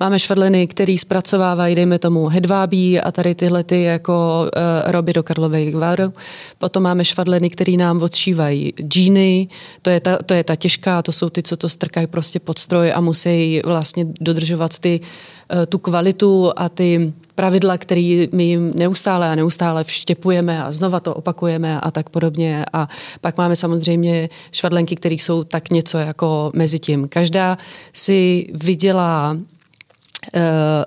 máme švadleny, které zpracovávají, dejme tomu, hedvábí a tady tyhle ty jako uh, roby do Karlových Varů. Potom máme švadleny, které nám odšívají džíny, to je, ta, to je ta těžká, to jsou ty, co to strkají prostě pod stroj a musí vlastně dodržovat ty, uh, tu kvalitu a ty pravidla, které my jim neustále a neustále vštěpujeme a znova to opakujeme a tak podobně. A pak máme samozřejmě švadlenky, které jsou tak něco jako mezi tím. Každá si vydělá Eh,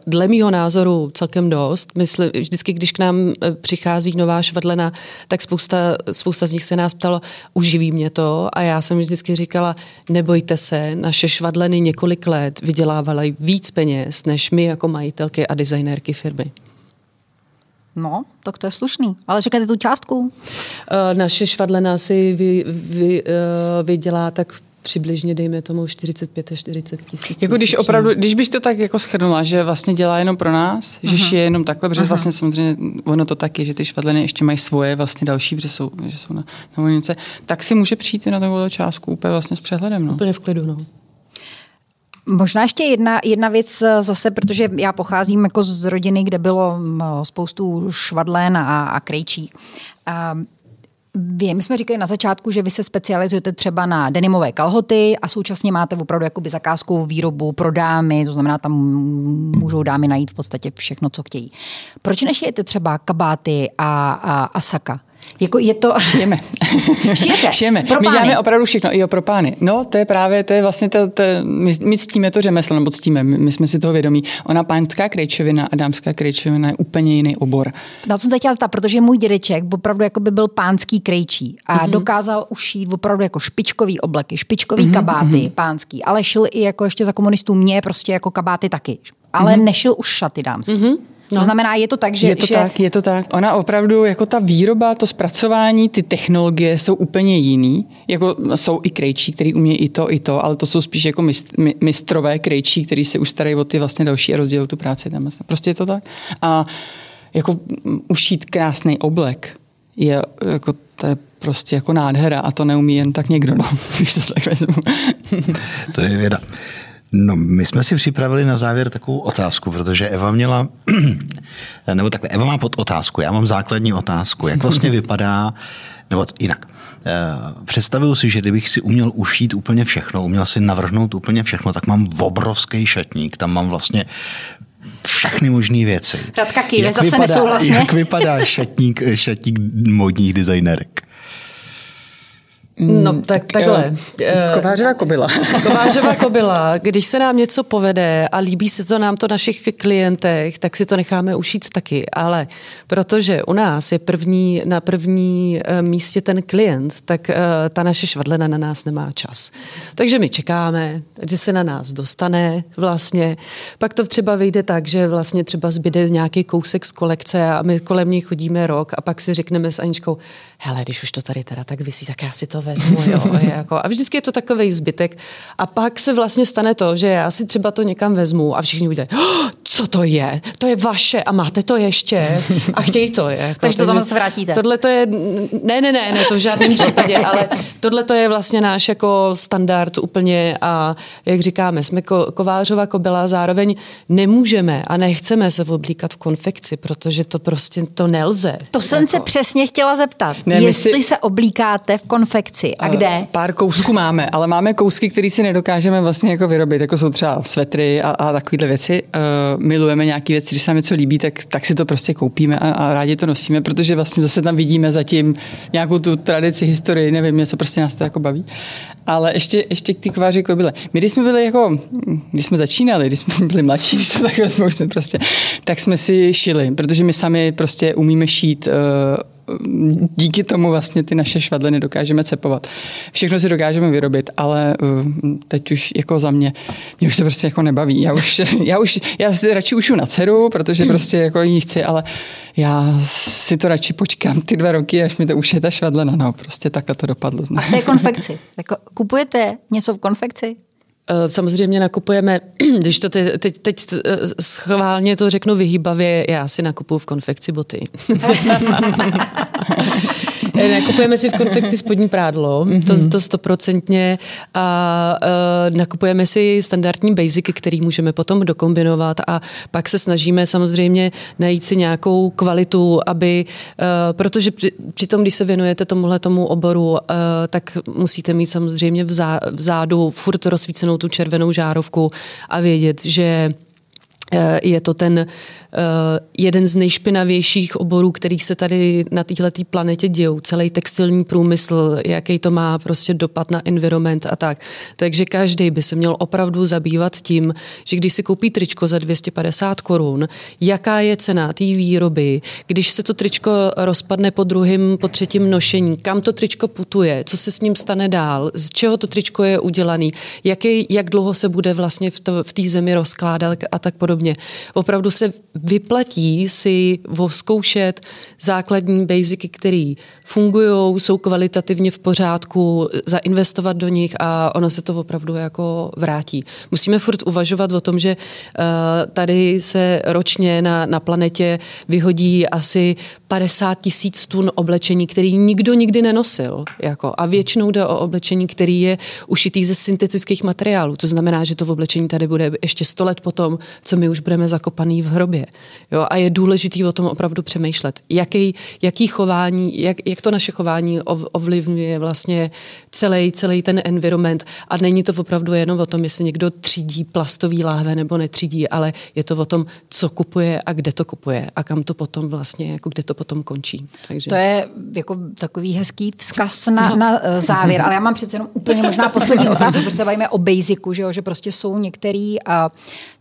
dle mýho názoru celkem dost. Myslím, vždycky, když k nám eh, přichází nová švadlena, tak spousta, spousta z nich se nás ptalo, uživí mě to? A já jsem vždycky říkala, nebojte se, naše švadleny několik let vydělávaly víc peněz, než my jako majitelky a designérky firmy. No, tak to je slušný. Ale řekněte tu částku. Eh, naše švadlena si vy, vy, vydělá tak přibližně, dejme tomu, 45 až 40 tisíc. Jako když opravdu, když bys to tak jako schrnula, že vlastně dělá jenom pro nás, uh-huh. že šije jenom takhle, protože uh-huh. vlastně samozřejmě ono to taky, že ty švadleny ještě mají svoje vlastně další, protože jsou, že jsou na, na volnice, tak si může přijít na takovou částku úplně vlastně s přehledem. No. Úplně v klidu, no. Možná ještě jedna, jedna věc zase, protože já pocházím jako z rodiny, kde bylo spoustu švadlen a, a krejčí. A vy, my jsme říkali na začátku, že vy se specializujete třeba na denimové kalhoty a současně máte opravdu jakoby zakázkovou výrobu pro dámy, to znamená, tam můžou dámy najít v podstatě všechno, co chtějí. Proč nešijete třeba kabáty a, a, a saka? Jako je to... Šijeme. Šijete? Šijeme. Pro pány. My děláme opravdu všechno, i pro pány. No, to je právě, to je vlastně, to, to, my, my ctíme to řemeslo, nebo ctíme, my, my jsme si toho vědomí. Ona pánská krejčovina a dámská krejčovina je úplně jiný obor. Na co se chtěla zeptat, protože můj dědeček opravdu jako by byl pánský krejčí a mm-hmm. dokázal ušít opravdu jako špičkový obleky, špičkový mm-hmm. kabáty mm-hmm. pánský, ale šil i jako ještě za komunistů mě prostě jako kabáty taky. Ale mm-hmm. nešil už šaty dámský. Mm-hmm. No. To znamená, je to tak, že... Je to že... tak, je to tak. Ona opravdu, jako ta výroba, to zpracování, ty technologie jsou úplně jiný. Jako jsou i krejčí, který umí i to, i to, ale to jsou spíš jako mistrové krejčí, který se už starají o ty vlastně další a rozdělují tu práci tam. Prostě je to tak. A jako ušít krásný oblek je jako to je prostě jako nádhera a to neumí jen tak někdo, no, když to tak vezmu. to je věda. No, my jsme si připravili na závěr takovou otázku, protože Eva měla, nebo takhle, Eva má pod otázku, já mám základní otázku. Jak vlastně vypadá, nebo jinak, eh, představuju si, že kdybych si uměl ušít úplně všechno, uměl si navrhnout úplně všechno, tak mám obrovský šatník, tam mám vlastně všechny možné věci. Radka kýve, zase vypadá, nesouhlasně. Jak vypadá šatník, šatník modních designérek? No, tak takhle. Eh, Kovářová kobila. Kovářová kobila. Když se nám něco povede a líbí se to nám to našich klientech, tak si to necháme ušít taky. Ale protože u nás je první, na první eh, místě ten klient, tak eh, ta naše švadlena na nás nemá čas. Takže my čekáme, že se na nás dostane vlastně. Pak to třeba vyjde tak, že vlastně třeba zbyde nějaký kousek z kolekce a my kolem ní chodíme rok a pak si řekneme s Aničkou, hele, když už to tady teda tak vysí, tak já si to vezmu. Jo, jako, a vždycky je to takový zbytek. A pak se vlastně stane to, že já si třeba to někam vezmu a všichni uvidí, oh, co to je? To je vaše a máte to ještě a chtějí to. Jako, takže to tam zase vrátíte. Tohle to je, ne, ne, ne, ne, to v žádném případě, ale tohle to je vlastně náš jako standard úplně a jak říkáme, jsme ko, kovářova kobila, zároveň nemůžeme a nechceme se oblíkat v konfekci, protože to prostě to nelze. To jsem jako. se přesně chtěla zeptat. Ne, Jestli si... se oblíkáte v konfekci a kde? Pár kousků máme, ale máme kousky, které si nedokážeme vlastně jako vyrobit, jako jsou třeba svetry a, a takovéhle věci. Uh, milujeme nějaké věci, když se nám něco líbí, tak, tak si to prostě koupíme a, a rádi to nosíme, protože vlastně zase tam vidíme zatím nějakou tu tradici, historii, nevím, něco prostě nás to jako baví. Ale ještě, ještě k té kváři kobyle. My když jsme byli jako, když jsme začínali, když jsme byli mladší, když to tak vezmu, jsme prostě, tak jsme si šili, protože my sami prostě umíme šít uh, díky tomu vlastně ty naše švadleny dokážeme cepovat. Všechno si dokážeme vyrobit, ale uh, teď už jako za mě, mě už to prostě jako nebaví. Já už, já už, já si radši ušu na dceru, protože prostě jako jí chci, ale já si to radši počkám ty dva roky, až mi to už je ta švadlena. No, prostě takhle to dopadlo. A té konfekci? Jako, kupujete něco v konfekci? Eh, samozřejmě nakupujeme, když to teď, teď, teď eh, schválně to řeknu vyhýbavě, já si nakupuju v konfekci boty. Eh, nakupujeme si v konfekci spodní prádlo, to, to stoprocentně a uh, nakupujeme si standardní basicy, který můžeme potom dokombinovat a pak se snažíme samozřejmě najít si nějakou kvalitu, aby, uh, protože při, přitom, když se věnujete tomuhle tomu oboru, uh, tak musíte mít samozřejmě v, zá, v zádu furt rozsvícenou tu červenou žárovku a vědět, že je to ten Eh, jeden z nejšpinavějších oborů, kterých se tady na této planetě dějou. Celý textilní průmysl, jaký to má prostě dopad na environment a tak. Takže každý by se měl opravdu zabývat tím, že když si koupí tričko za 250 korun, jaká je cena té výroby, když se to tričko rozpadne po druhém, po třetím nošení, kam to tričko putuje, co se s ním stane dál, z čeho to tričko je udělané, jaký, jak dlouho se bude vlastně v, v té zemi rozkládat a tak podobně. Opravdu se vyplatí si zkoušet základní basicy, které fungují, jsou kvalitativně v pořádku, zainvestovat do nich a ono se to opravdu jako vrátí. Musíme furt uvažovat o tom, že uh, tady se ročně na, na planetě vyhodí asi 50 tisíc tun oblečení, který nikdo nikdy nenosil. Jako. A většinou jde o oblečení, který je ušitý ze syntetických materiálů. To znamená, že to oblečení tady bude ještě 100 let potom, co my už budeme zakopaný v hrobě. Jo? A je důležité o tom opravdu přemýšlet. Jaký, jaký chování, jak, jak to naše chování ovlivňuje vlastně celý, celý ten environment. A není to opravdu jenom o tom, jestli někdo třídí plastový láhve nebo netřídí, ale je to o tom, co kupuje a kde to kupuje a kam to potom vlastně, jako kde to potom končí. Takže... To je jako takový hezký vzkaz na, no. na eh, závěr, ale já mám přece jenom úplně možná poslední otázku, protože se bavíme o basicu, že, jo, že prostě jsou některé uh,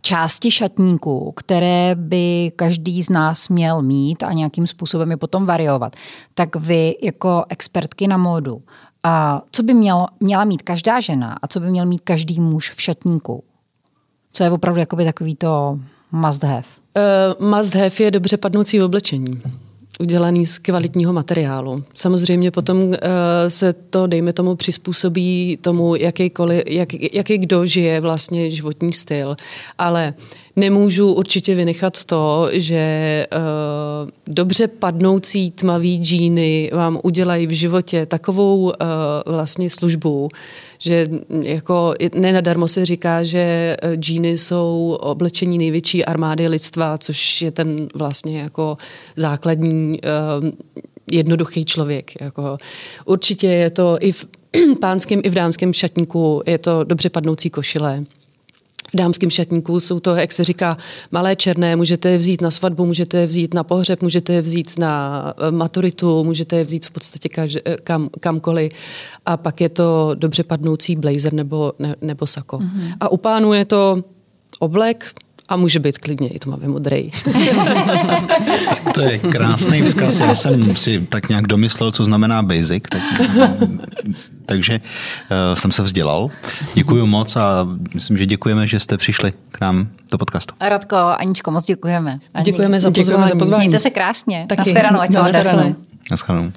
části šatníků, které by každý z nás měl mít a nějakým způsobem je potom variovat. Tak vy jako expertky na módu, a co by měl, měla mít každá žena a co by měl mít každý muž v šatníku? Co je opravdu jakoby takový to must have? Uh, must have je dobře padnoucí oblečení udělaný z kvalitního materiálu. Samozřejmě potom uh, se to, dejme tomu, přizpůsobí tomu, jakýkoliv, jak, jaký kdo žije vlastně životní styl, ale nemůžu určitě vynechat to, že uh, dobře padnoucí tmavý džíny vám udělají v životě takovou uh, vlastně službu, že jako nenadarmo se říká, že džíny jsou oblečení největší armády lidstva, což je ten vlastně jako základní uh, jednoduchý člověk. Jako. Určitě je to i v pánském, i v dámském šatníku, je to dobře padnoucí košile v dámském šatníku jsou to, jak se říká, malé černé, můžete je vzít na svatbu, můžete je vzít na pohřeb, můžete je vzít na eh, maturitu, můžete je vzít v podstatě kaž, eh, kam, kamkoliv. A pak je to dobře padnoucí blazer nebo, ne, nebo sako. Mm-hmm. A u pánů je to oblek, a může být klidně i tmavě modrý. to je krásný vzkaz. Já jsem si tak nějak domyslel, co znamená basic, tak, takže uh, jsem se vzdělal. Děkuji moc a myslím, že děkujeme, že jste přišli k nám do podcastu. Radko, Aničko, moc děkujeme. Děkujeme za pozvání. Děkujeme za pozvání. Mějte se krásně. Taky. Naschledanou, ať se Naschledanou.